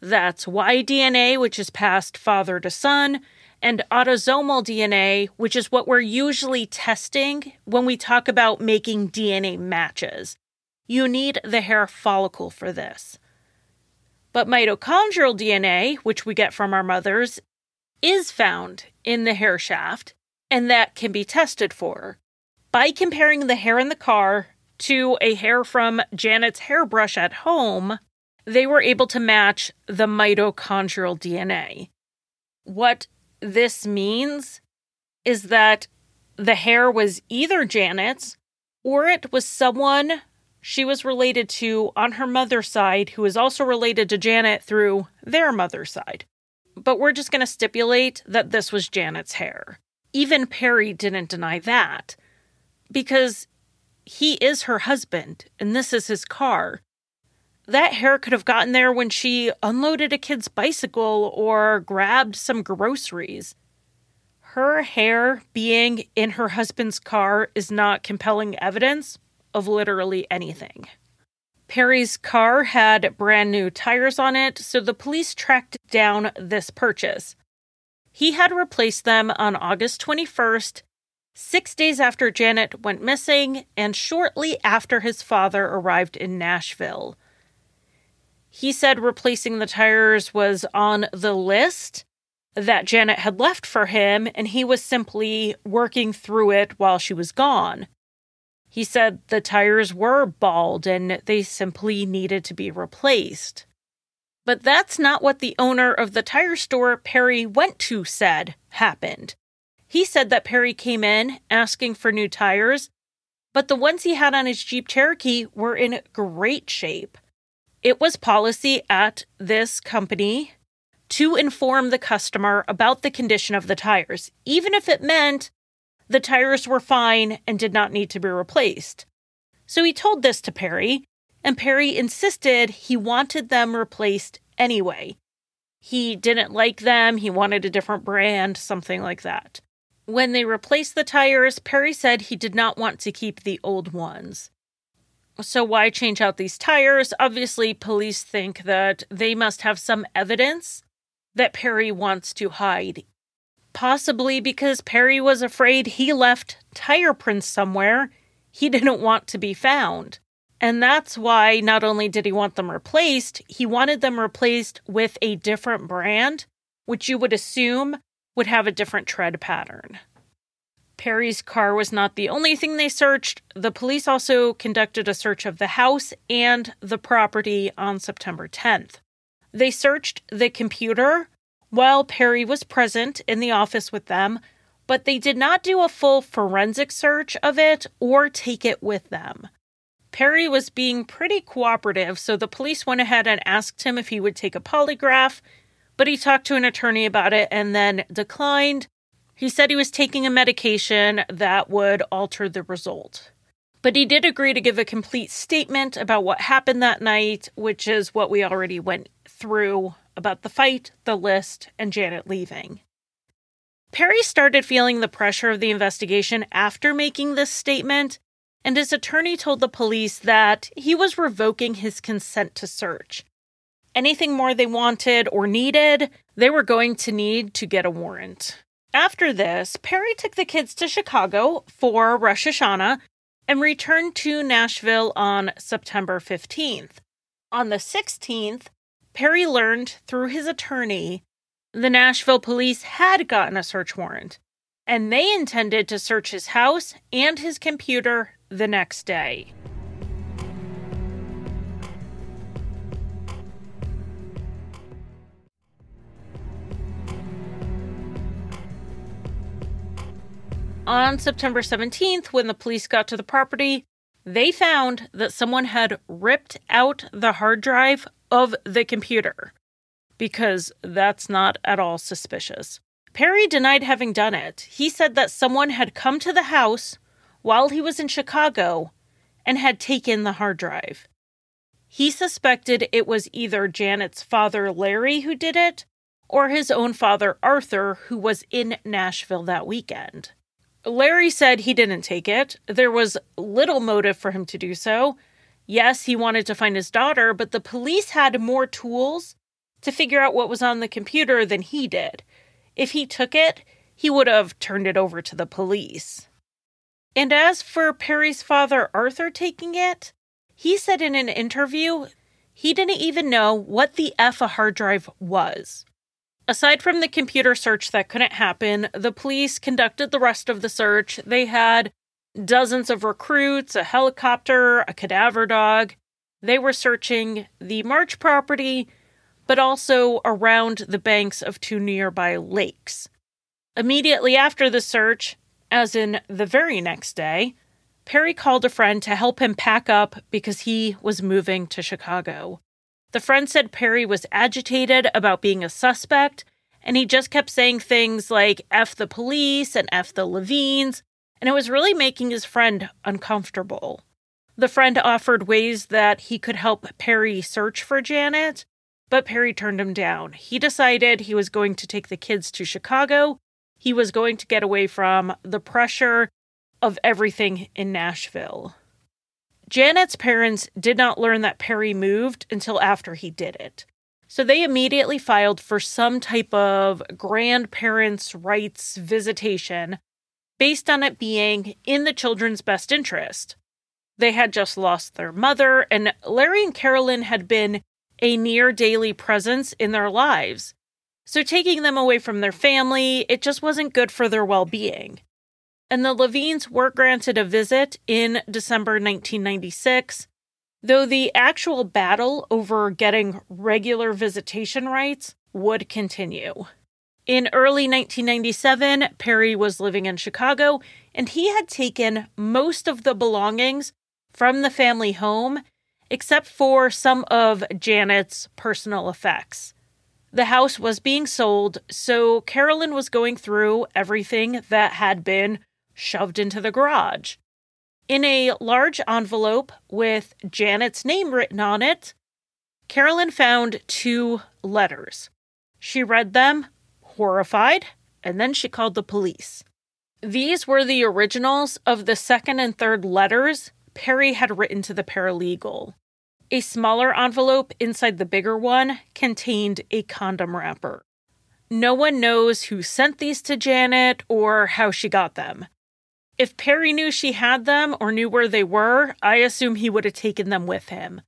That's Y DNA, which is passed father to son, and autosomal DNA, which is what we're usually testing when we talk about making DNA matches. You need the hair follicle for this. But mitochondrial DNA, which we get from our mothers, is found in the hair shaft, and that can be tested for by comparing the hair in the car to a hair from Janet's hairbrush at home, they were able to match the mitochondrial DNA. What this means is that the hair was either Janet's or it was someone she was related to on her mother's side who is also related to Janet through their mother's side. But we're just going to stipulate that this was Janet's hair. Even Perry didn't deny that because he is her husband and this is his car. That hair could have gotten there when she unloaded a kid's bicycle or grabbed some groceries. Her hair being in her husband's car is not compelling evidence of literally anything. Perry's car had brand new tires on it, so the police tracked down this purchase. He had replaced them on August 21st six days after Janet went missing and shortly after his father arrived in Nashville. He said replacing the tires was on the list that Janet had left for him, and he was simply working through it while she was gone. He said the tires were bald and they simply needed to be replaced. But that's not what the owner of the tire store Perry went to said happened. He said that Perry came in asking for new tires, but the ones he had on his Jeep Cherokee were in great shape. It was policy at this company to inform the customer about the condition of the tires, even if it meant the tires were fine and did not need to be replaced. So he told this to Perry, and Perry insisted he wanted them replaced anyway. He didn't like them, he wanted a different brand, something like that. When they replaced the tires, Perry said he did not want to keep the old ones. So, why change out these tires? Obviously, police think that they must have some evidence that Perry wants to hide. Possibly because Perry was afraid he left tire prints somewhere he didn't want to be found. And that's why not only did he want them replaced, he wanted them replaced with a different brand, which you would assume would have a different tread pattern. Perry's car was not the only thing they searched. The police also conducted a search of the house and the property on September 10th. They searched the computer while Perry was present in the office with them, but they did not do a full forensic search of it or take it with them. Perry was being pretty cooperative, so the police went ahead and asked him if he would take a polygraph, but he talked to an attorney about it and then declined. He said he was taking a medication that would alter the result. But he did agree to give a complete statement about what happened that night, which is what we already went through about the fight, the list, and Janet leaving. Perry started feeling the pressure of the investigation after making this statement, and his attorney told the police that he was revoking his consent to search anything more they wanted or needed, they were going to need to get a warrant. After this, Perry took the kids to Chicago for Rosh Hashanah and returned to Nashville on September 15th. On the 16th, Perry learned through his attorney the Nashville police had gotten a search warrant, and they intended to search his house and his computer the next day. On September 17th, when the police got to the property, they found that someone had ripped out the hard drive of the computer because that's not at all suspicious. Perry denied having done it. He said that someone had come to the house while he was in Chicago and had taken the hard drive. He suspected it was either Janet's father, Larry, who did it, or his own father, Arthur, who was in Nashville that weekend. Larry said he didn't take it. There was little motive for him to do so. Yes, he wanted to find his daughter, but the police had more tools to figure out what was on the computer than he did. If he took it, he would have turned it over to the police. And as for Perry's father, Arthur, taking it, he said in an interview he didn't even know what the F a hard drive was. Aside from the computer search that couldn't happen, the police conducted the rest of the search. They had dozens of recruits, a helicopter, a cadaver dog. They were searching the March property, but also around the banks of two nearby lakes. Immediately after the search, as in the very next day, Perry called a friend to help him pack up because he was moving to Chicago. The friend said Perry was agitated about being a suspect, and he just kept saying things like F the police and F the Levines, and it was really making his friend uncomfortable. The friend offered ways that he could help Perry search for Janet, but Perry turned him down. He decided he was going to take the kids to Chicago. He was going to get away from the pressure of everything in Nashville. Janet's parents did not learn that Perry moved until after he did it. So they immediately filed for some type of grandparents' rights visitation based on it being in the children's best interest. They had just lost their mother, and Larry and Carolyn had been a near daily presence in their lives. So taking them away from their family, it just wasn't good for their well being and the Levines were granted a visit in December 1996, though the actual battle over getting regular visitation rights would continue. In early 1997, Perry was living in Chicago and he had taken most of the belongings from the family home, except for some of Janet's personal effects. The house was being sold, so Carolyn was going through everything that had been shoved into the garage. In a large envelope with Janet's name written on it, Carolyn found two letters. She read them, horrified, and then she called the police. These were the originals of the second and third letters Perry had written to the paralegal. A smaller envelope inside the bigger one contained a condom wrapper. No one knows who sent these to Janet or how she got them. If Perry knew she had them or knew where they were, I assume he would have taken them with him.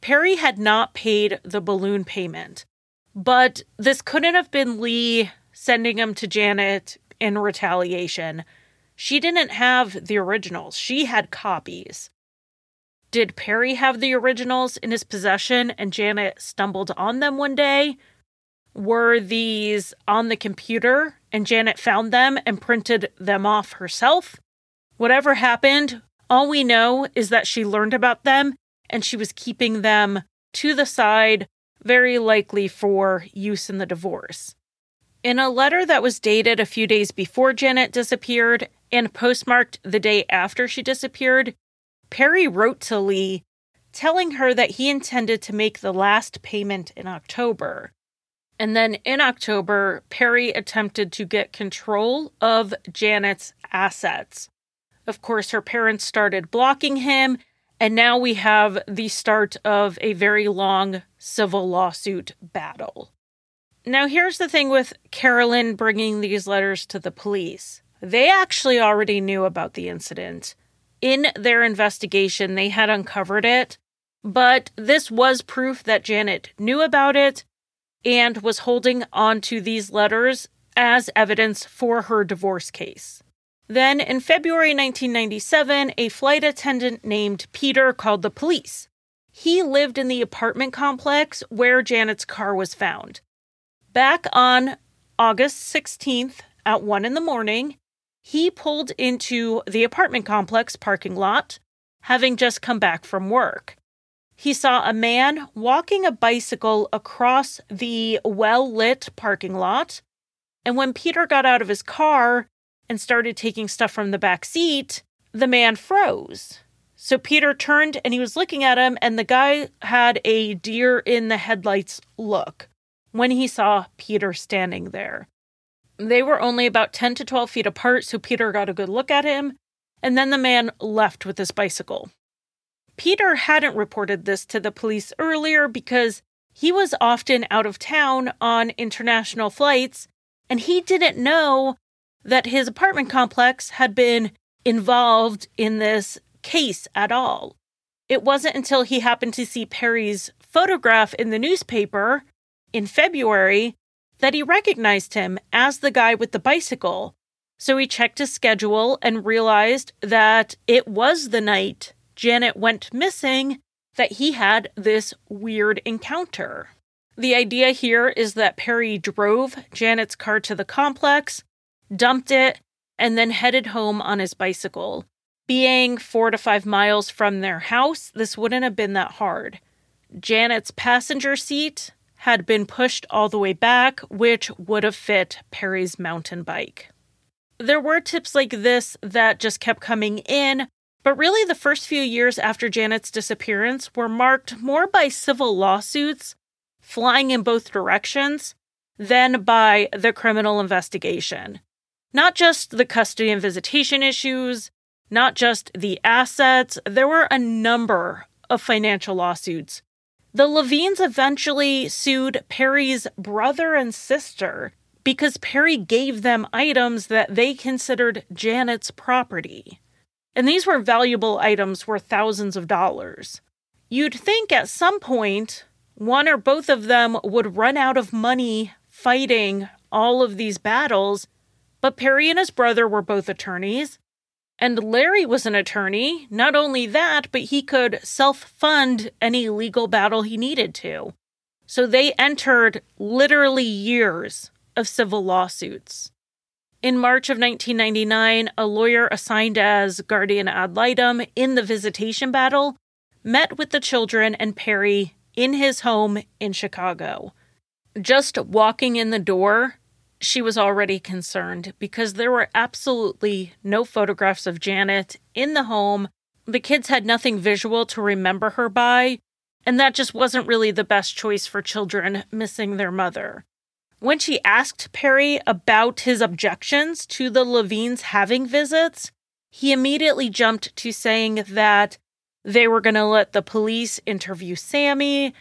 Perry had not paid the balloon payment, but this couldn't have been Lee sending them to Janet in retaliation. She didn't have the originals, she had copies. Did Perry have the originals in his possession and Janet stumbled on them one day? Were these on the computer and Janet found them and printed them off herself? Whatever happened, all we know is that she learned about them and she was keeping them to the side, very likely for use in the divorce. In a letter that was dated a few days before Janet disappeared and postmarked the day after she disappeared, Perry wrote to Lee telling her that he intended to make the last payment in October. And then in October, Perry attempted to get control of Janet's assets. Of course, her parents started blocking him, and now we have the start of a very long civil lawsuit battle. Now, here's the thing with Carolyn bringing these letters to the police. They actually already knew about the incident. In their investigation, they had uncovered it, but this was proof that Janet knew about it and was holding on to these letters as evidence for her divorce case. Then, in February 1997, a flight attendant named Peter called the police. He lived in the apartment complex where Janet's car was found. Back on August 16th at 1 in the morning, he pulled into the apartment complex parking lot, having just come back from work. He saw a man walking a bicycle across the well lit parking lot. And when Peter got out of his car and started taking stuff from the back seat, the man froze. So Peter turned and he was looking at him, and the guy had a deer in the headlights look when he saw Peter standing there. They were only about 10 to 12 feet apart, so Peter got a good look at him, and then the man left with his bicycle. Peter hadn't reported this to the police earlier because he was often out of town on international flights, and he didn't know that his apartment complex had been involved in this case at all. It wasn't until he happened to see Perry's photograph in the newspaper in February that he recognized him as the guy with the bicycle. So he checked his schedule and realized that it was the night Janet went missing that he had this weird encounter. The idea here is that Perry drove Janet's car to the complex, dumped it, and then headed home on his bicycle. Being four to five miles from their house, this wouldn't have been that hard. Janet's passenger seat had been pushed all the way back, which would have fit Perry's mountain bike. There were tips like this that just kept coming in, but really the first few years after Janet's disappearance were marked more by civil lawsuits flying in both directions than by the criminal investigation. Not just the custody and visitation issues, not just the assets, there were a number of financial lawsuits the Levines eventually sued Perry's brother and sister because Perry gave them items that they considered Janet's property. And these were valuable items worth thousands of dollars. You'd think at some point one or both of them would run out of money fighting all of these battles, but Perry and his brother were both attorneys, and Larry was an attorney. Not only that, but he could self fund any legal battle he needed to. So they entered literally years of civil lawsuits. In March of 1999, a lawyer assigned as guardian ad litem in the visitation battle met with the children and Perry in his home in Chicago. Just walking in the door, she was already concerned because there were absolutely no photographs of Janet in the home. The kids had nothing visual to remember her by, and that just wasn't really the best choice for children missing their mother. When she asked Perry about his objections to the Levines having visits, he immediately jumped to saying that they were going to let the police interview Sammy,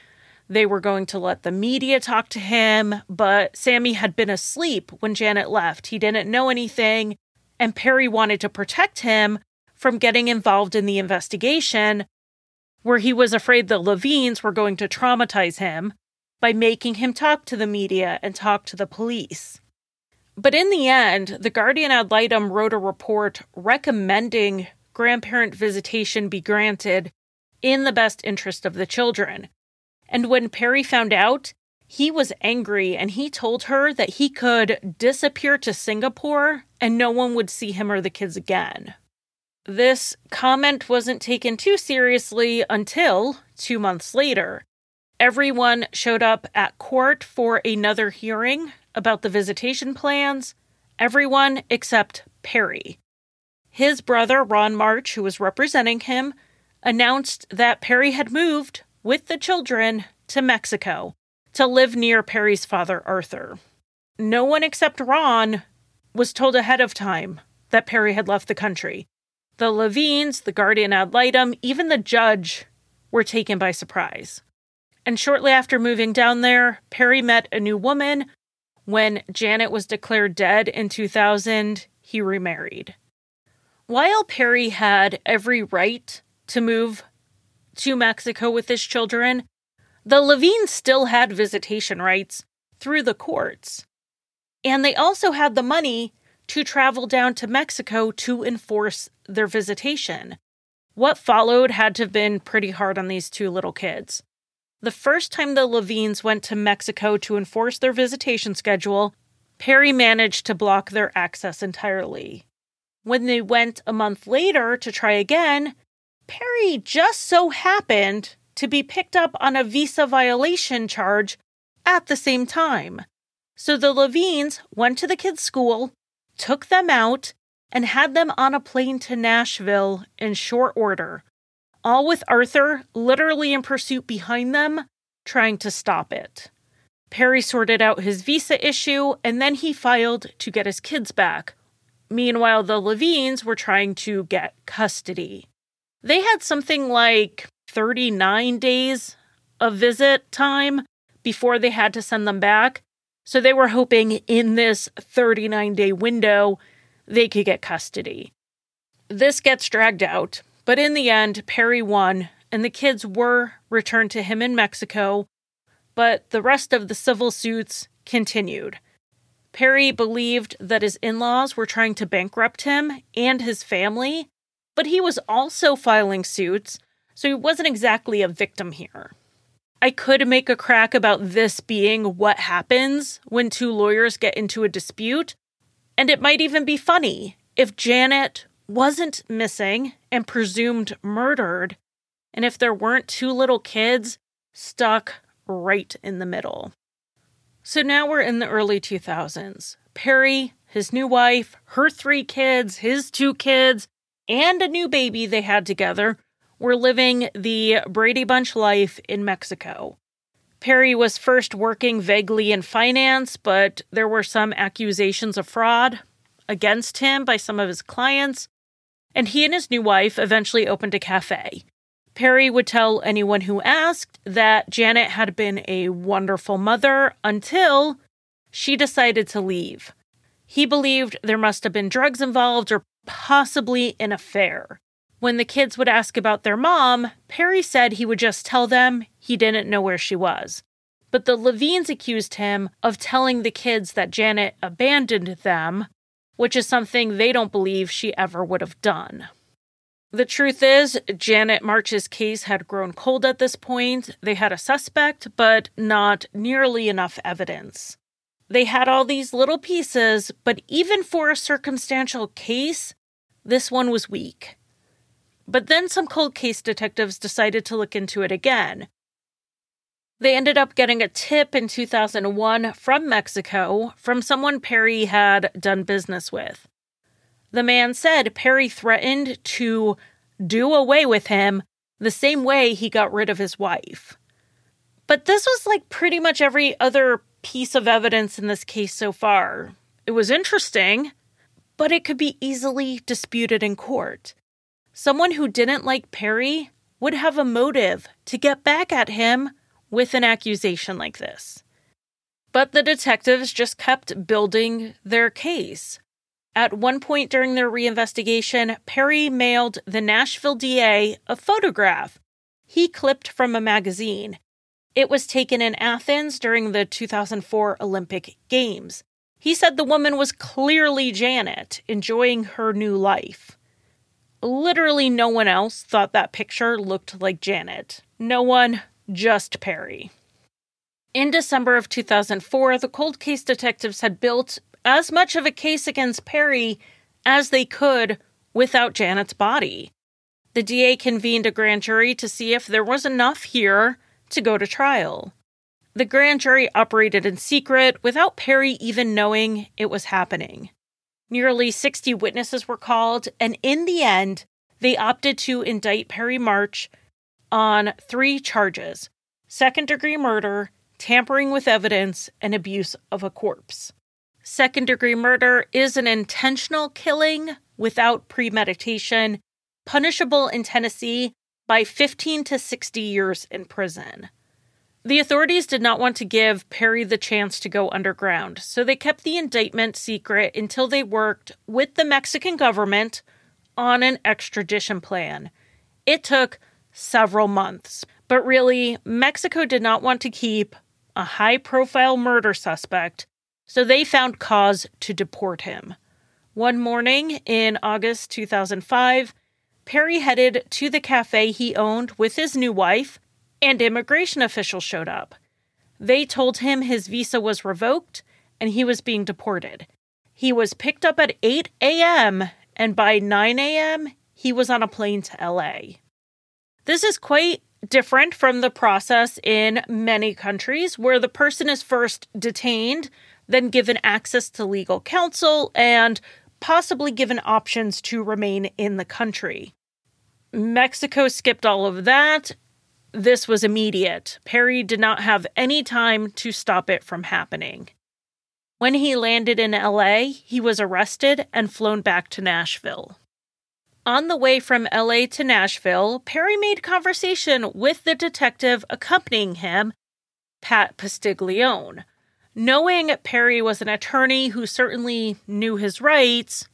they were going to let the media talk to him, but Sammy had been asleep when Janet left. He didn't know anything, and Perry wanted to protect him from getting involved in the investigation, where he was afraid the Levines were going to traumatize him by making him talk to the media and talk to the police. But in the end, the Guardian ad litem wrote a report recommending grandparent visitation be granted in the best interest of the children. And when Perry found out, he was angry and he told her that he could disappear to Singapore and no one would see him or the kids again. This comment wasn't taken too seriously until two months later. Everyone showed up at court for another hearing about the visitation plans, everyone except Perry. His brother, Ron March, who was representing him, announced that Perry had moved with the children to Mexico to live near Perry's father, Arthur. No one except Ron was told ahead of time that Perry had left the country. The Levines, the guardian ad litem, even the judge were taken by surprise. And shortly after moving down there, Perry met a new woman. When Janet was declared dead in 2000, he remarried. While Perry had every right to move to Mexico with his children, the Levines still had visitation rights through the courts. And they also had the money to travel down to Mexico to enforce their visitation. What followed had to have been pretty hard on these two little kids. The first time the Levines went to Mexico to enforce their visitation schedule, Perry managed to block their access entirely. When they went a month later to try again, Perry just so happened to be picked up on a visa violation charge at the same time. So the Levines went to the kids' school, took them out, and had them on a plane to Nashville in short order, all with Arthur literally in pursuit behind them, trying to stop it. Perry sorted out his visa issue and then he filed to get his kids back. Meanwhile, the Levines were trying to get custody. They had something like 39 days of visit time before they had to send them back. So they were hoping in this 39 day window they could get custody. This gets dragged out, but in the end, Perry won, and the kids were returned to him in Mexico, but the rest of the civil suits continued. Perry believed that his in laws were trying to bankrupt him and his family, but he was also filing suits, so he wasn't exactly a victim here. I could make a crack about this being what happens when two lawyers get into a dispute, and it might even be funny if Janet wasn't missing and presumed murdered, and if there weren't two little kids stuck right in the middle. So now we're in the early 2000s. Perry, his new wife, her three kids, his two kids, and a new baby they had together were living the Brady Bunch life in Mexico. Perry was first working vaguely in finance, but there were some accusations of fraud against him by some of his clients, and he and his new wife eventually opened a cafe. Perry would tell anyone who asked that Janet had been a wonderful mother until she decided to leave. He believed there must have been drugs involved or possibly an affair. When the kids would ask about their mom, Perry said he would just tell them he didn't know where she was. But the Levines accused him of telling the kids that Janet abandoned them, which is something they don't believe she ever would have done. The truth is, Janet March's case had grown cold at this point. They had a suspect, but not nearly enough evidence. They had all these little pieces, but even for a circumstantial case, this one was weak. But then some cold case detectives decided to look into it again. They ended up getting a tip in 2001 from Mexico from someone Perry had done business with. The man said Perry threatened to do away with him the same way he got rid of his wife. But this was like pretty much every other piece of evidence in this case so far. It was interesting, but it could be easily disputed in court. Someone who didn't like Perry would have a motive to get back at him with an accusation like this. But the detectives just kept building their case. At one point during their reinvestigation, Perry mailed the Nashville DA a photograph he clipped from a magazine. It was taken in Athens during the 2004 Olympic Games. He said the woman was clearly Janet, enjoying her new life. Literally, no one else thought that picture looked like Janet. No one, just Perry. In December of 2004, the cold case detectives had built as much of a case against Perry as they could without Janet's body. The DA convened a grand jury to see if there was enough here to go to trial. The grand jury operated in secret without Perry even knowing it was happening. Nearly 60 witnesses were called, and in the end, they opted to indict Perry March on three charges second degree murder, tampering with evidence, and abuse of a corpse. Second degree murder is an intentional killing without premeditation, punishable in Tennessee by 15 to 60 years in prison. The authorities did not want to give Perry the chance to go underground, so they kept the indictment secret until they worked with the Mexican government on an extradition plan. It took several months, but really, Mexico did not want to keep a high profile murder suspect, so they found cause to deport him. One morning in August 2005, Perry headed to the cafe he owned with his new wife and immigration officials showed up. They told him his visa was revoked and he was being deported. He was picked up at 8 a.m. and by 9 a.m., he was on a plane to LA. This is quite different from the process in many countries where the person is first detained, then given access to legal counsel, and possibly given options to remain in the country. Mexico skipped all of that. This was immediate. Perry did not have any time to stop it from happening. When he landed in LA, he was arrested and flown back to Nashville. On the way from LA to Nashville, Perry made conversation with the detective accompanying him, Pat Postiglione. Knowing Perry was an attorney who certainly knew his rights,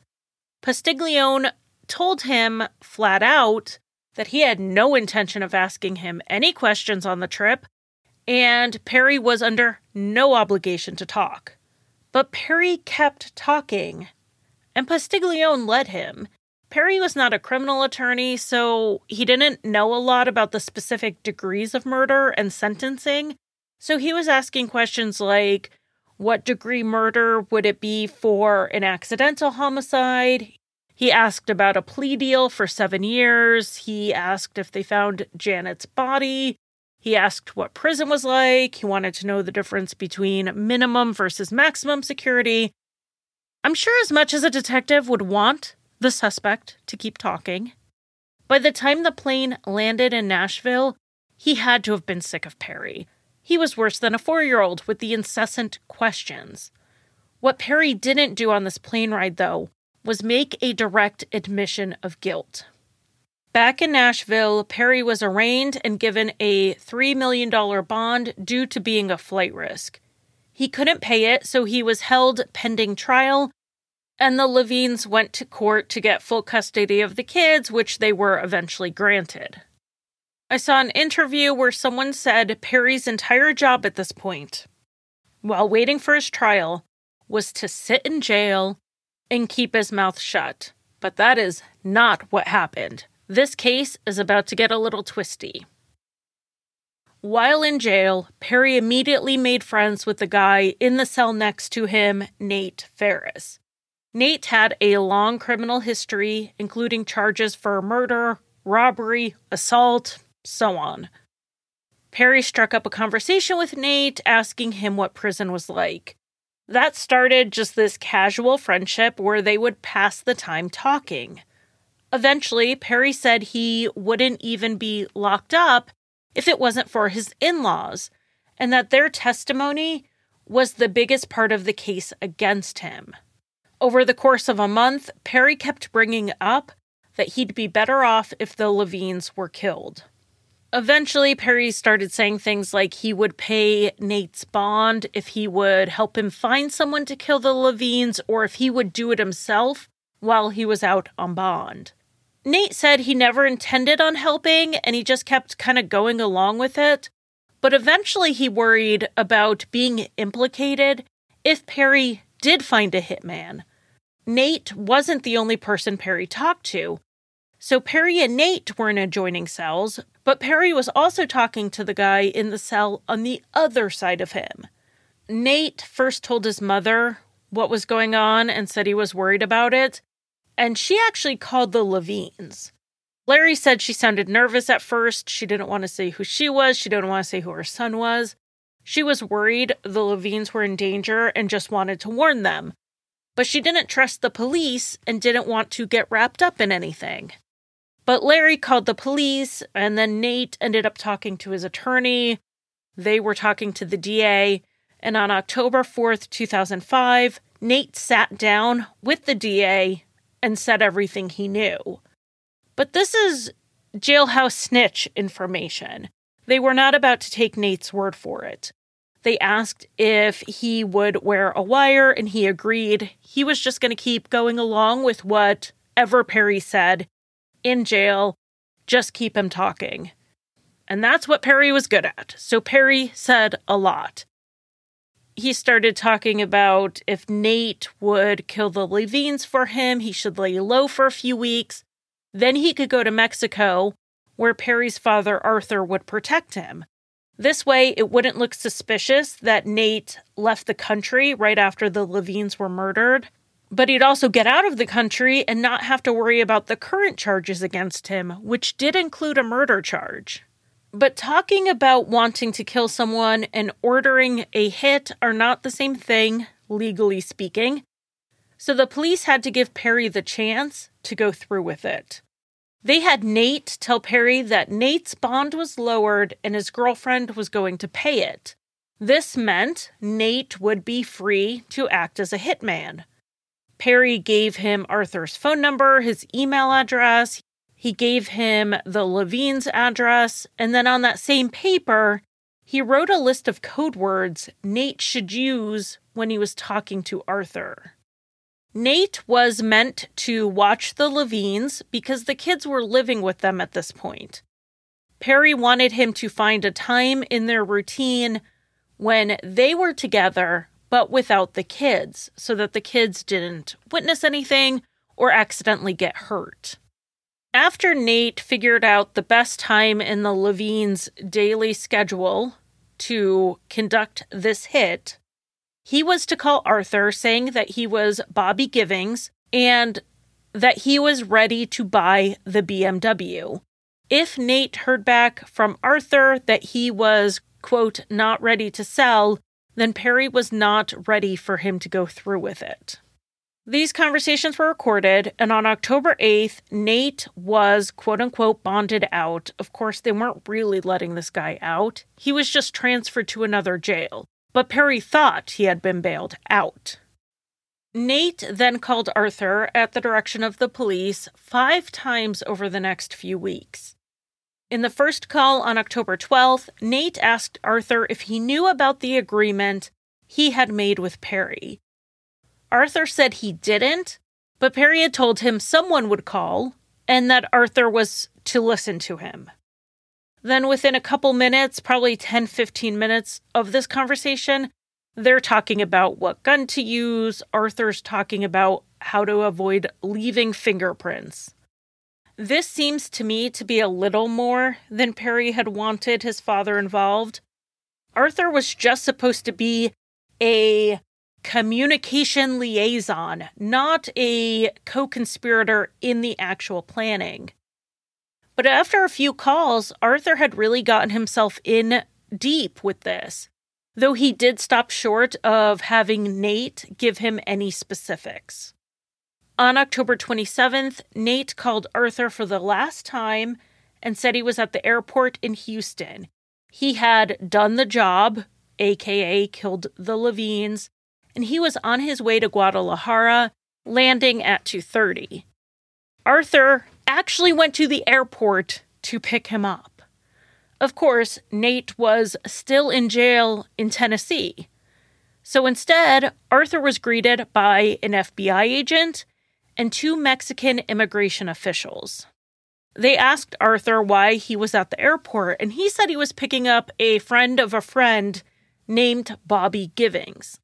Postiglione told him flat out that he had no intention of asking him any questions on the trip, and Perry was under no obligation to talk. But Perry kept talking, and Postiglione let him. Perry was not a criminal attorney, so he didn't know a lot about the specific degrees of murder and sentencing. So he was asking questions like what degree murder would it be for an accidental homicide? He asked about a plea deal for seven years. He asked if they found Janet's body. He asked what prison was like. He wanted to know the difference between minimum versus maximum security. I'm sure as much as a detective would want the suspect to keep talking, by the time the plane landed in Nashville, he had to have been sick of Perry. He was worse than a four year old with the incessant questions. What Perry didn't do on this plane ride, though, was make a direct admission of guilt. Back in Nashville, Perry was arraigned and given a $3 million bond due to being a flight risk. He couldn't pay it, so he was held pending trial, and the Levines went to court to get full custody of the kids, which they were eventually granted. I saw an interview where someone said Perry's entire job at this point, while waiting for his trial, was to sit in jail and keep his mouth shut. But that is not what happened. This case is about to get a little twisty. While in jail, Perry immediately made friends with the guy in the cell next to him, Nate Ferris. Nate had a long criminal history, including charges for murder, robbery, assault, so on. Perry struck up a conversation with Nate, asking him what prison was like. That started just this casual friendship where they would pass the time talking. Eventually, Perry said he wouldn't even be locked up if it wasn't for his in laws, and that their testimony was the biggest part of the case against him. Over the course of a month, Perry kept bringing up that he'd be better off if the Levines were killed. Eventually, Perry started saying things like he would pay Nate's bond if he would help him find someone to kill the Levines or if he would do it himself while he was out on bond. Nate said he never intended on helping and he just kept kind of going along with it. But eventually, he worried about being implicated if Perry did find a hitman. Nate wasn't the only person Perry talked to. So Perry and Nate were in adjoining cells, but Perry was also talking to the guy in the cell on the other side of him. Nate first told his mother what was going on and said he was worried about it, and she actually called the Levines. Larry said she sounded nervous at first. She didn't want to say who she was, she didn't want to say who her son was. She was worried the Levines were in danger and just wanted to warn them. But she didn't trust the police and didn't want to get wrapped up in anything. But Larry called the police, and then Nate ended up talking to his attorney. They were talking to the DA, and on October 4th, 2005, Nate sat down with the DA and said everything he knew. But this is jailhouse snitch information. They were not about to take Nate's word for it. They asked if he would wear a wire, and he agreed. He was just going to keep going along with whatever Perry said in jail, just keep him talking. And that's what Perry was good at. So Perry said a lot. He started talking about if Nate would kill the Levines for him, he should lay low for a few weeks. Then he could go to Mexico, where Perry's father Arthur would protect him. This way, it wouldn't look suspicious that Nate left the country right after the Levines were murdered. But he'd also get out of the country and not have to worry about the current charges against him, which did include a murder charge. But talking about wanting to kill someone and ordering a hit are not the same thing, legally speaking. So the police had to give Perry the chance to go through with it. They had Nate tell Perry that Nate's bond was lowered and his girlfriend was going to pay it. This meant Nate would be free to act as a hitman. Perry gave him Arthur's phone number, his email address. He gave him the Levine's address. And then on that same paper, he wrote a list of code words Nate should use when he was talking to Arthur. Nate was meant to watch the Levines because the kids were living with them at this point. Perry wanted him to find a time in their routine when they were together but without the kids, so that the kids didn't witness anything or accidentally get hurt. After Nate figured out the best time in the Levine's daily schedule to conduct this hit, he was to call Arthur saying that he was Bobby Givings and that he was ready to buy the BMW. If Nate heard back from Arthur that he was, quote, not ready to sell, then Perry was not ready for him to go through with it. These conversations were recorded, and on October 8th, Nate was quote unquote bonded out. Of course, they weren't really letting this guy out, he was just transferred to another jail. But Perry thought he had been bailed out. Nate then called Arthur at the direction of the police five times over the next few weeks. In the first call on October 12th, Nate asked Arthur if he knew about the agreement he had made with Perry. Arthur said he didn't, but Perry had told him someone would call and that Arthur was to listen to him. Then, within a couple minutes, probably 10 15 minutes of this conversation, they're talking about what gun to use. Arthur's talking about how to avoid leaving fingerprints. This seems to me to be a little more than Perry had wanted his father involved. Arthur was just supposed to be a communication liaison, not a co conspirator in the actual planning. But after a few calls, Arthur had really gotten himself in deep with this, though he did stop short of having Nate give him any specifics. On October 27th, Nate called Arthur for the last time and said he was at the airport in Houston. He had done the job, aka killed the Levines, and he was on his way to Guadalajara, landing at 2:30. Arthur actually went to the airport to pick him up. Of course, Nate was still in jail in Tennessee. So instead, Arthur was greeted by an FBI agent and two Mexican immigration officials. They asked Arthur why he was at the airport, and he said he was picking up a friend of a friend named Bobby Givings.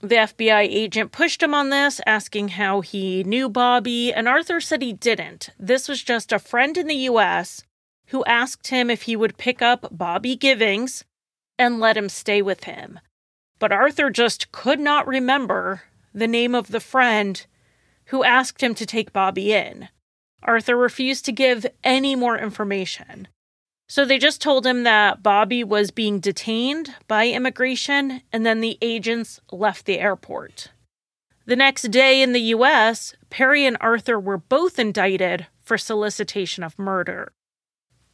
The FBI agent pushed him on this, asking how he knew Bobby, and Arthur said he didn't. This was just a friend in the US who asked him if he would pick up Bobby Givings and let him stay with him. But Arthur just could not remember the name of the friend who asked him to take Bobby in. Arthur refused to give any more information. So they just told him that Bobby was being detained by immigration, and then the agents left the airport. The next day in the US, Perry and Arthur were both indicted for solicitation of murder.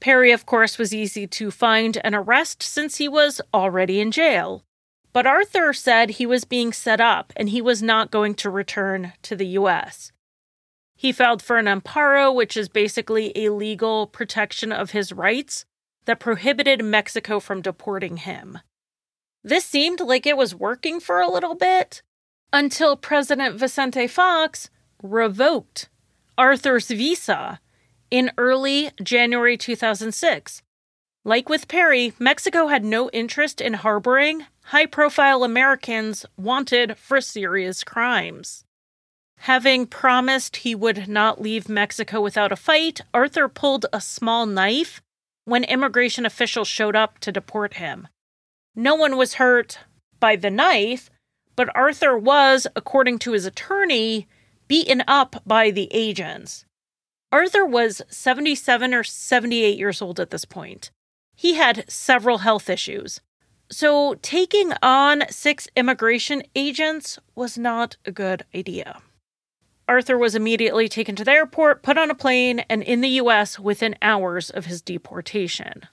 Perry, of course, was easy to find and arrest since he was already in jail. But Arthur said he was being set up and he was not going to return to the US. He filed for an amparo, which is basically a legal protection of his rights that prohibited Mexico from deporting him. This seemed like it was working for a little bit until President Vicente Fox revoked Arthur's visa in early January 2006. Like with Perry, Mexico had no interest in harboring high profile Americans wanted for serious crimes. Having promised he would not leave Mexico without a fight, Arthur pulled a small knife when immigration officials showed up to deport him. No one was hurt by the knife, But Arthur was, according to his attorney, beaten up by the agents. Arthur was 77 or 78 years old at this point. He had several health issues. So, taking on six immigration agents was not a good idea. Arthur was immediately taken to the airport, put on a plane, and in the US within hours of his deportation.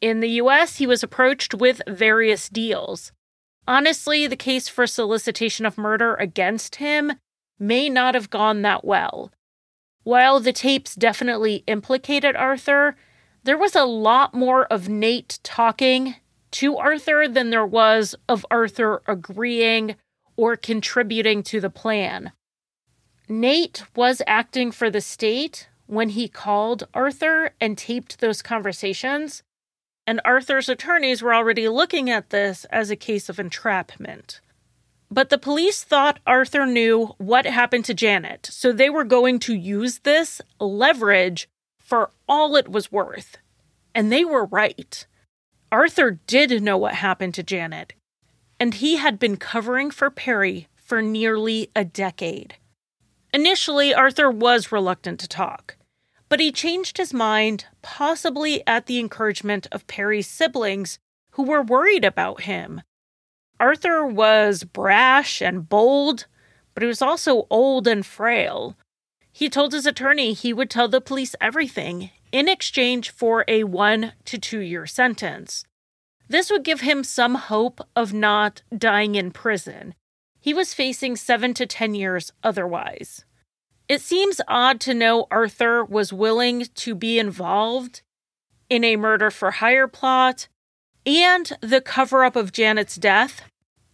In the US, he was approached with various deals. Honestly, the case for solicitation of murder against him may not have gone that well. While the tapes definitely implicated Arthur, there was a lot more of Nate talking to Arthur than there was of Arthur agreeing or contributing to the plan. Nate was acting for the state when he called Arthur and taped those conversations, and Arthur's attorneys were already looking at this as a case of entrapment. But the police thought Arthur knew what happened to Janet, so they were going to use this leverage for all it was worth. And they were right. Arthur did know what happened to Janet, and he had been covering for Perry for nearly a decade. Initially, Arthur was reluctant to talk, but he changed his mind, possibly at the encouragement of Perry's siblings, who were worried about him Arthur was brash and bold, but he was also old and frail. He told his attorney he would tell the police everything in exchange for a one to two year sentence. This would give him some hope of not dying in prison. He was facing seven to ten years otherwise. It seems odd to know Arthur was willing to be involved in a murder for hire plot and the cover up of Janet's death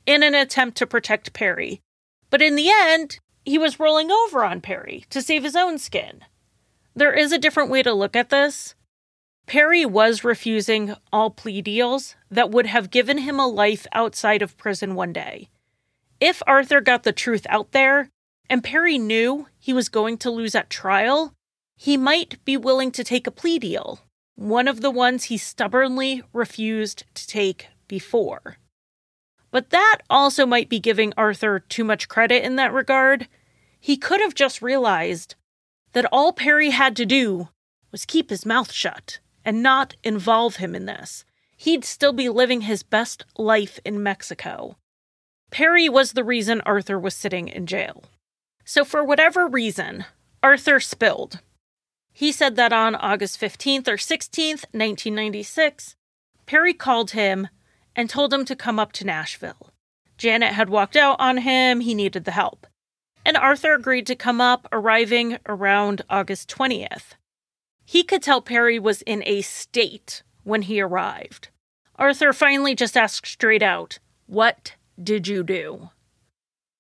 in an attempt to protect Perry. But in the end, he was rolling over on Perry to save his own skin. There is a different way to look at this. Perry was refusing all plea deals that would have given him a life outside of prison one day. If Arthur got the truth out there, and Perry knew he was going to lose at trial, he might be willing to take a plea deal, one of the ones he stubbornly refused to take before. But that also might be giving Arthur too much credit in that regard. He could have just realized that all Perry had to do was keep his mouth shut and not involve him in this. He'd still be living his best life in Mexico. Perry was the reason Arthur was sitting in jail. So, for whatever reason, Arthur spilled. He said that on August 15th or 16th, 1996, Perry called him and told him to come up to Nashville. Janet had walked out on him, he needed the help. And Arthur agreed to come up, arriving around August 20th. He could tell Perry was in a state when he arrived. Arthur finally just asked straight out, What did you do?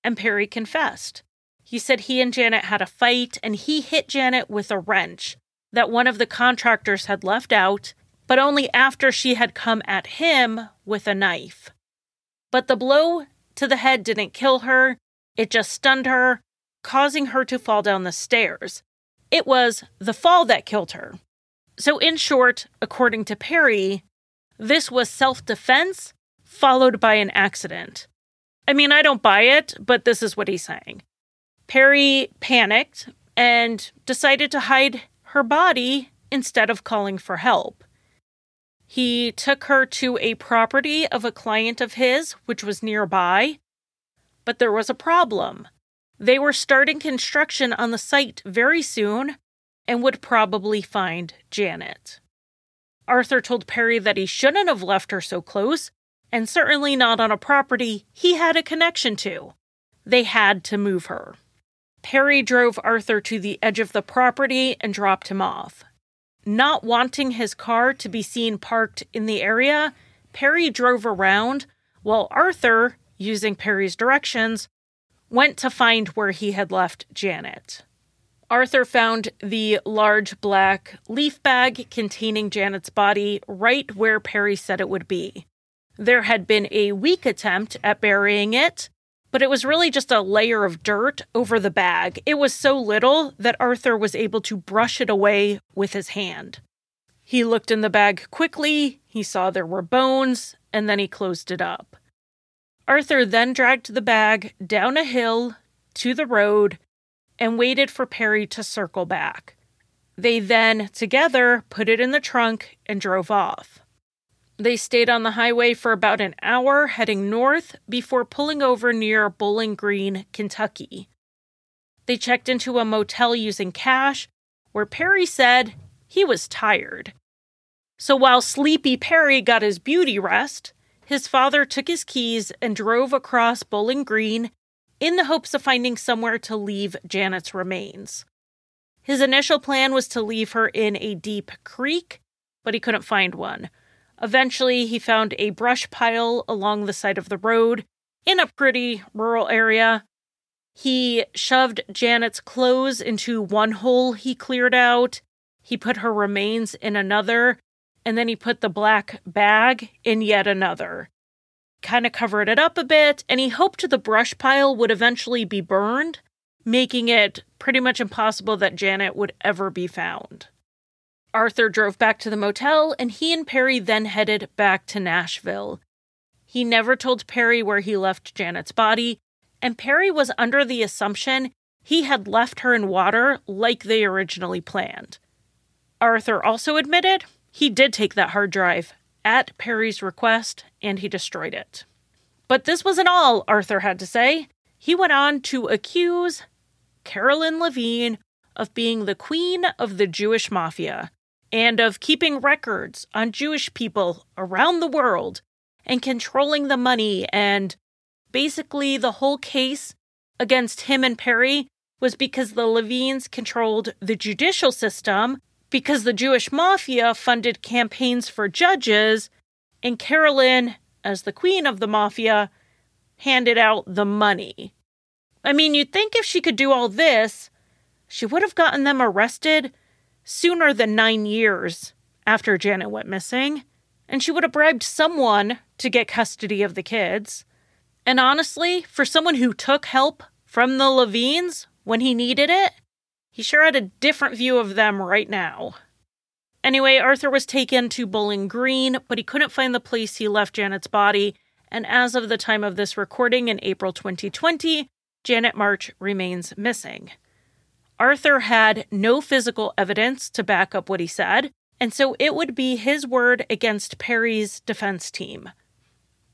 And Perry confessed. He said he and Janet had a fight and he hit Janet with a wrench that one of the contractors had left out but only after she had come at him with a knife. But the blow to the head didn't kill her, it just stunned her, causing her to fall down the stairs. It was the fall that killed her. So, in short, according to Perry, this was self defense followed by an accident. I mean, I don't buy it, but this is what he's saying. Perry panicked and decided to hide her body instead of calling for help. He took her to a property of a client of his, which was nearby. But there was a problem. They were starting construction on the site very soon and would probably find Janet. Arthur told Perry that he shouldn't have left her so close, and certainly not on a property he had a connection to. They had to move her. Perry drove Arthur to the edge of the property and dropped him off. Not wanting his car to be seen parked in the area, Perry drove around while Arthur, using Perry's directions, went to find where he had left Janet. Arthur found the large black leaf bag containing Janet's body right where Perry said it would be. There had been a weak attempt at burying it, but it was really just a layer of dirt over the bag. It was so little that Arthur was able to brush it away with his hand. He looked in the bag quickly, he saw there were bones, and then he closed it up. Arthur then dragged the bag down a hill to the road and waited for Perry to circle back. They then, together, put it in the trunk and drove off. They stayed on the highway for about an hour, heading north, before pulling over near Bowling Green, Kentucky. They checked into a motel using cash, where Perry said he was tired. So while sleepy Perry got his beauty rest, his father took his keys and drove across Bowling Green in the hopes of finding somewhere to leave Janet's remains. His initial plan was to leave her in a deep creek, but he couldn't find one. Eventually, he found a brush pile along the side of the road in a pretty rural area. He shoved Janet's clothes into one hole he cleared out. He put her remains in another, and then he put the black bag in yet another. Kind of covered it up a bit, and he hoped the brush pile would eventually be burned, making it pretty much impossible that Janet would ever be found. Arthur drove back to the motel, and he and Perry then headed back to Nashville. He never told Perry where he left Janet's body, and Perry was under the assumption he had left her in water like they originally planned. Arthur also admitted he did take that hard drive at Perry's request and he destroyed it. But this wasn't all, Arthur had to say. He went on to accuse Carolyn Levine of being the queen of the Jewish mafia and of keeping records on Jewish people around the world and controlling the money. And basically, the whole case against him and Perry was because the Levines controlled the judicial system, because the Jewish mafia funded campaigns for judges, and Carolyn, as the queen of the mafia, handed out the money. I mean, you'd think if she could do all this, she would have gotten them arrested sooner than nine years after Janet went missing, and she would have bribed someone to get custody of the kids. And honestly, for someone who took help from the Levines when he needed it, he sure had a different view of them right now. Anyway, Arthur was taken to Bowling Green, but he couldn't find the place he left Janet's body, and as of the time of this recording in April 2020, Janet March remains missing. Arthur had no physical evidence to back up what he said, and so it would be his word against Perry's defense team.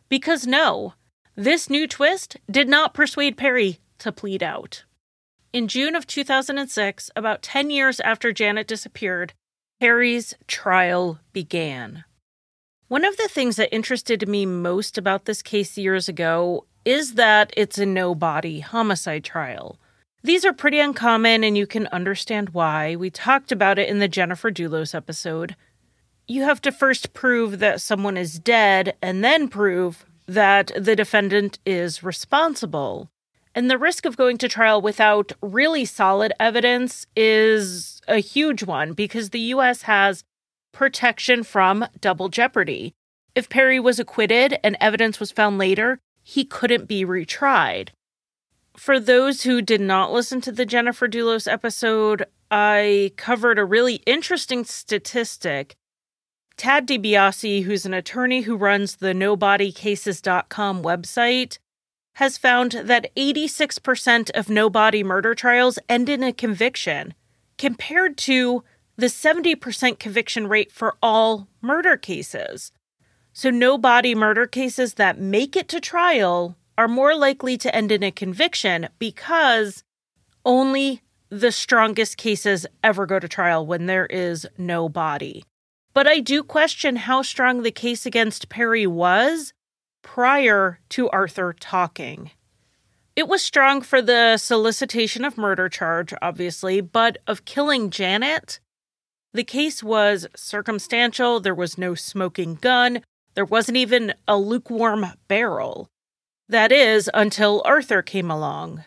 Because no, this new twist did not persuade Perry to plead out. In June of 2006, about 10 years after Janet disappeared, Harry's trial began. One of the things that interested me most about this case years ago is that it's a no body homicide trial. These are pretty uncommon, and you can understand why. We talked about it in the Jennifer Dulos episode. You have to first prove that someone is dead and then prove that the defendant is responsible. And the risk of going to trial without really solid evidence is a huge one because the US has protection from double jeopardy. If Perry was acquitted and evidence was found later, he couldn't be retried for those who did not listen to the Jennifer Dulos episode, I covered a really interesting statistic. Tad DiBiase, who's an attorney who runs the NoBodyCases.com website, has found that 86% of no body murder trials end in a conviction, compared to the 70% conviction rate for all murder cases. So, no body murder cases that make it to trial are more likely to end in a conviction because only the strongest cases ever go to trial when there is no body. But I do question how strong the case against Perry was prior to Arthur talking. It was strong for the solicitation of murder charge, obviously, but of killing Janet, the case was circumstantial. There was no smoking gun. There wasn't even a lukewarm barrel. That is, until Arthur came along.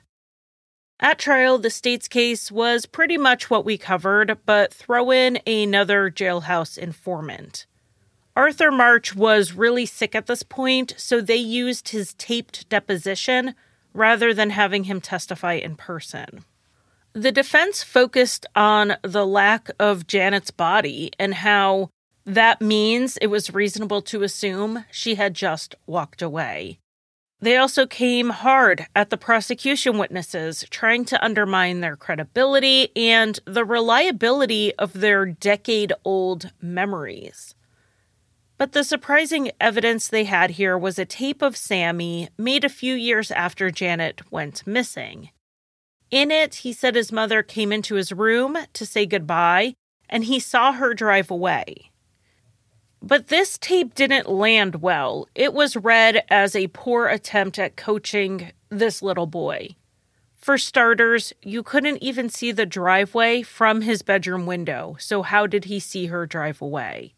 At trial, the state's case was pretty much what we covered, but throw in another jailhouse informant. Arthur March was really sick at this point, so they used his taped deposition rather than having him testify in person. The defense focused on the lack of Janet's body and how that means it was reasonable to assume she had just walked away. They also came hard at the prosecution witnesses, trying to undermine their credibility and the reliability of their decade old memories. But the surprising evidence they had here was a tape of Sammy made a few years after Janet went missing. In it, he said his mother came into his room to say goodbye and he saw her drive away. But this tape didn't land well. It was read as a poor attempt at coaching this little boy. For starters, you couldn't even see the driveway from his bedroom window, so how did he see her drive away?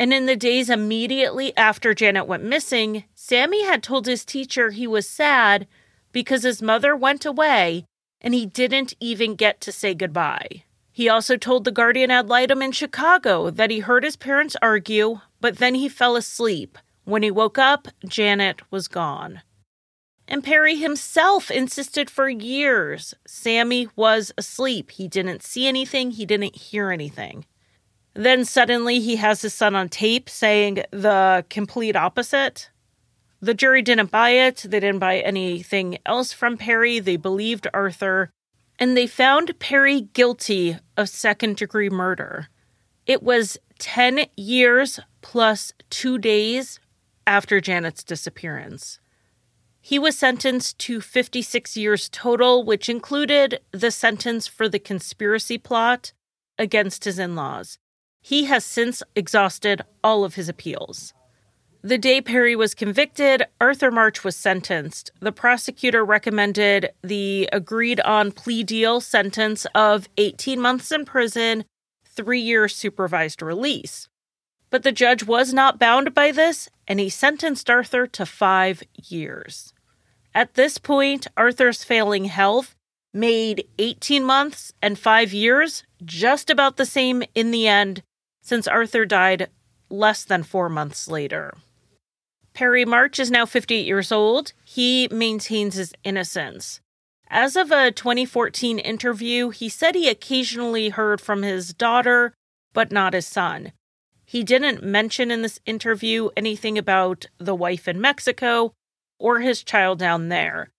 And in the days immediately after Janet went missing, Sammy had told his teacher he was sad because his mother went away and he didn't even get to say goodbye. He also told the Guardian ad litem in Chicago that he heard his parents argue, but then he fell asleep. When he woke up, Janet was gone. And Perry himself insisted for years Sammy was asleep. He didn't see anything, he didn't hear anything. Then suddenly he has his son on tape saying the complete opposite. The jury didn't buy it. They didn't buy anything else from Perry. They believed Arthur and they found Perry guilty of second degree murder. It was 10 years plus two days after Janet's disappearance. He was sentenced to 56 years total, which included the sentence for the conspiracy plot against his in laws. He has since exhausted all of his appeals. The day Perry was convicted, Arthur March was sentenced. The prosecutor recommended the agreed on plea deal sentence of 18 months in prison, three years supervised release. But the judge was not bound by this, and he sentenced Arthur to five years. At this point, Arthur's failing health made 18 months and five years just about the same in the end, since Arthur died less than four months later. Perry March is now 58 years old. He maintains his innocence. As of a 2014 interview, he said he occasionally heard from his daughter, but not his son. He didn't mention in this interview anything about the wife in Mexico or his child down there.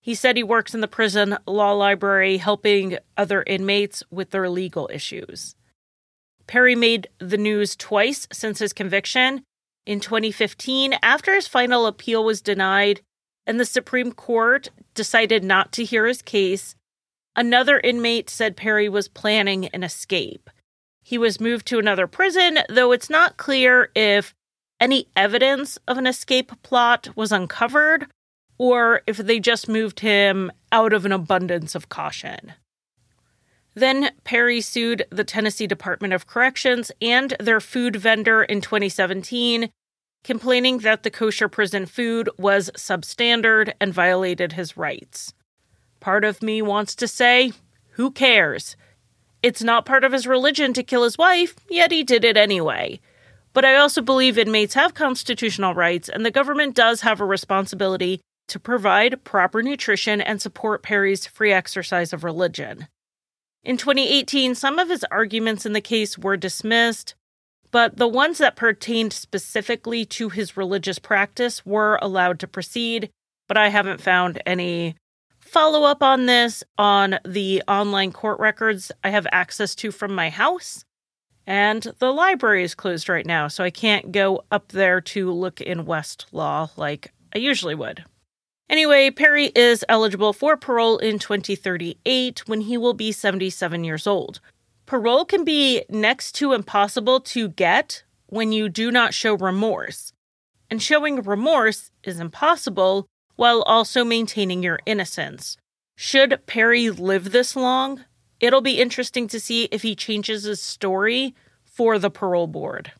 He said he works in the prison law library helping other inmates with their legal issues. Perry made the news twice since his conviction in 2015 after his final appeal was denied and the Supreme Court decided not to hear his case. Another inmate said Perry was planning an escape. He was moved to another prison, though it's not clear if any evidence of an escape plot was uncovered or if they just moved him out of an abundance of caution. Then Perry sued the Tennessee Department of Corrections and their food vendor in 2017 complaining that the kosher prison food was substandard and violated his rights. Part of me wants to say, who cares? It's not part of his religion to kill his wife, yet he did it anyway. But I also believe inmates have constitutional rights, and the government does have a responsibility to provide proper nutrition and support Perry's free exercise of religion. In 2018, some of his arguments in the case were dismissed, but the ones that pertained specifically to his religious practice were allowed to proceed. But I haven't found any follow up on this on the online court records I have access to from my house. And the library is closed right now, so I can't go up there to look in Westlaw like I usually would. Anyway, Perry is eligible for parole in 2038 when he will be 77 years old. Parole can be next to impossible to get when you do not show remorse. And showing remorse is impossible while also maintaining your innocence. Should Perry live this long, it'll be interesting to see if he changes his story for the parole board.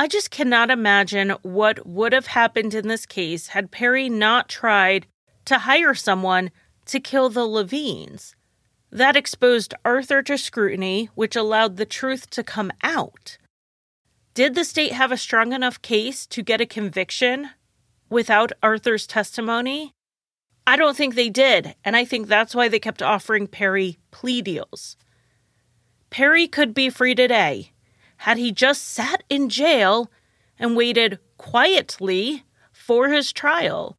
I just cannot imagine what would have happened in this case had Perry not tried to hire someone to kill the Levines. That exposed Arthur to scrutiny, which allowed the truth to come out. Did the state have a strong enough case to get a conviction without Arthur's testimony? I don't think they did, and I think that's why they kept offering Perry plea deals. Perry could be free today had he just sat in jail and waited quietly for his trial.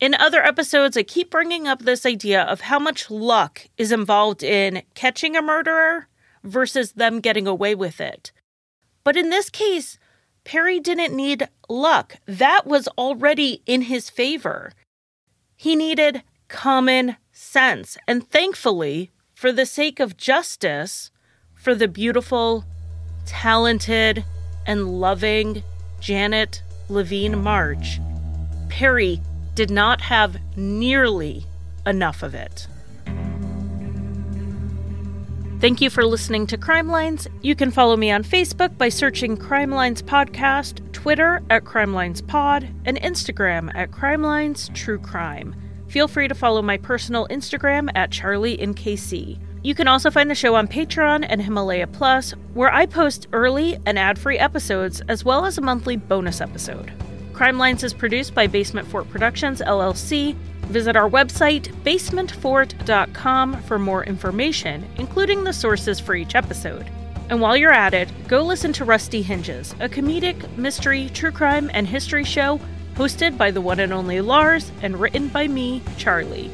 In other episodes, I keep bringing up this idea of how much luck is involved in catching a murderer versus them getting away with it. But in this case, Perry didn't need luck. That was already in his favor. He needed common sense. And thankfully, for the sake of justice, for the beautiful, talented, and loving Janet Levine March, Perry did not have nearly enough of it. Thank you for listening to Crime Lines. You can follow me on Facebook by searching Crime Lines Podcast, Twitter at Crime Lines Pod, and Instagram at Crime Lines True Crime. Feel free to follow my personal Instagram at Charlie in KC. You can also find the show on Patreon and Himalaya Plus, where I post early and ad free episodes, as well as a monthly bonus episode. Crime Lines is produced by Basement Fort Productions, LLC. Visit our website, basementfort.com, for more information, including the sources for each episode. And while you're at it, go listen to Rusty Hinges, a comedic, mystery, true crime, and history show hosted by the one and only Lars and written by me, Charlie.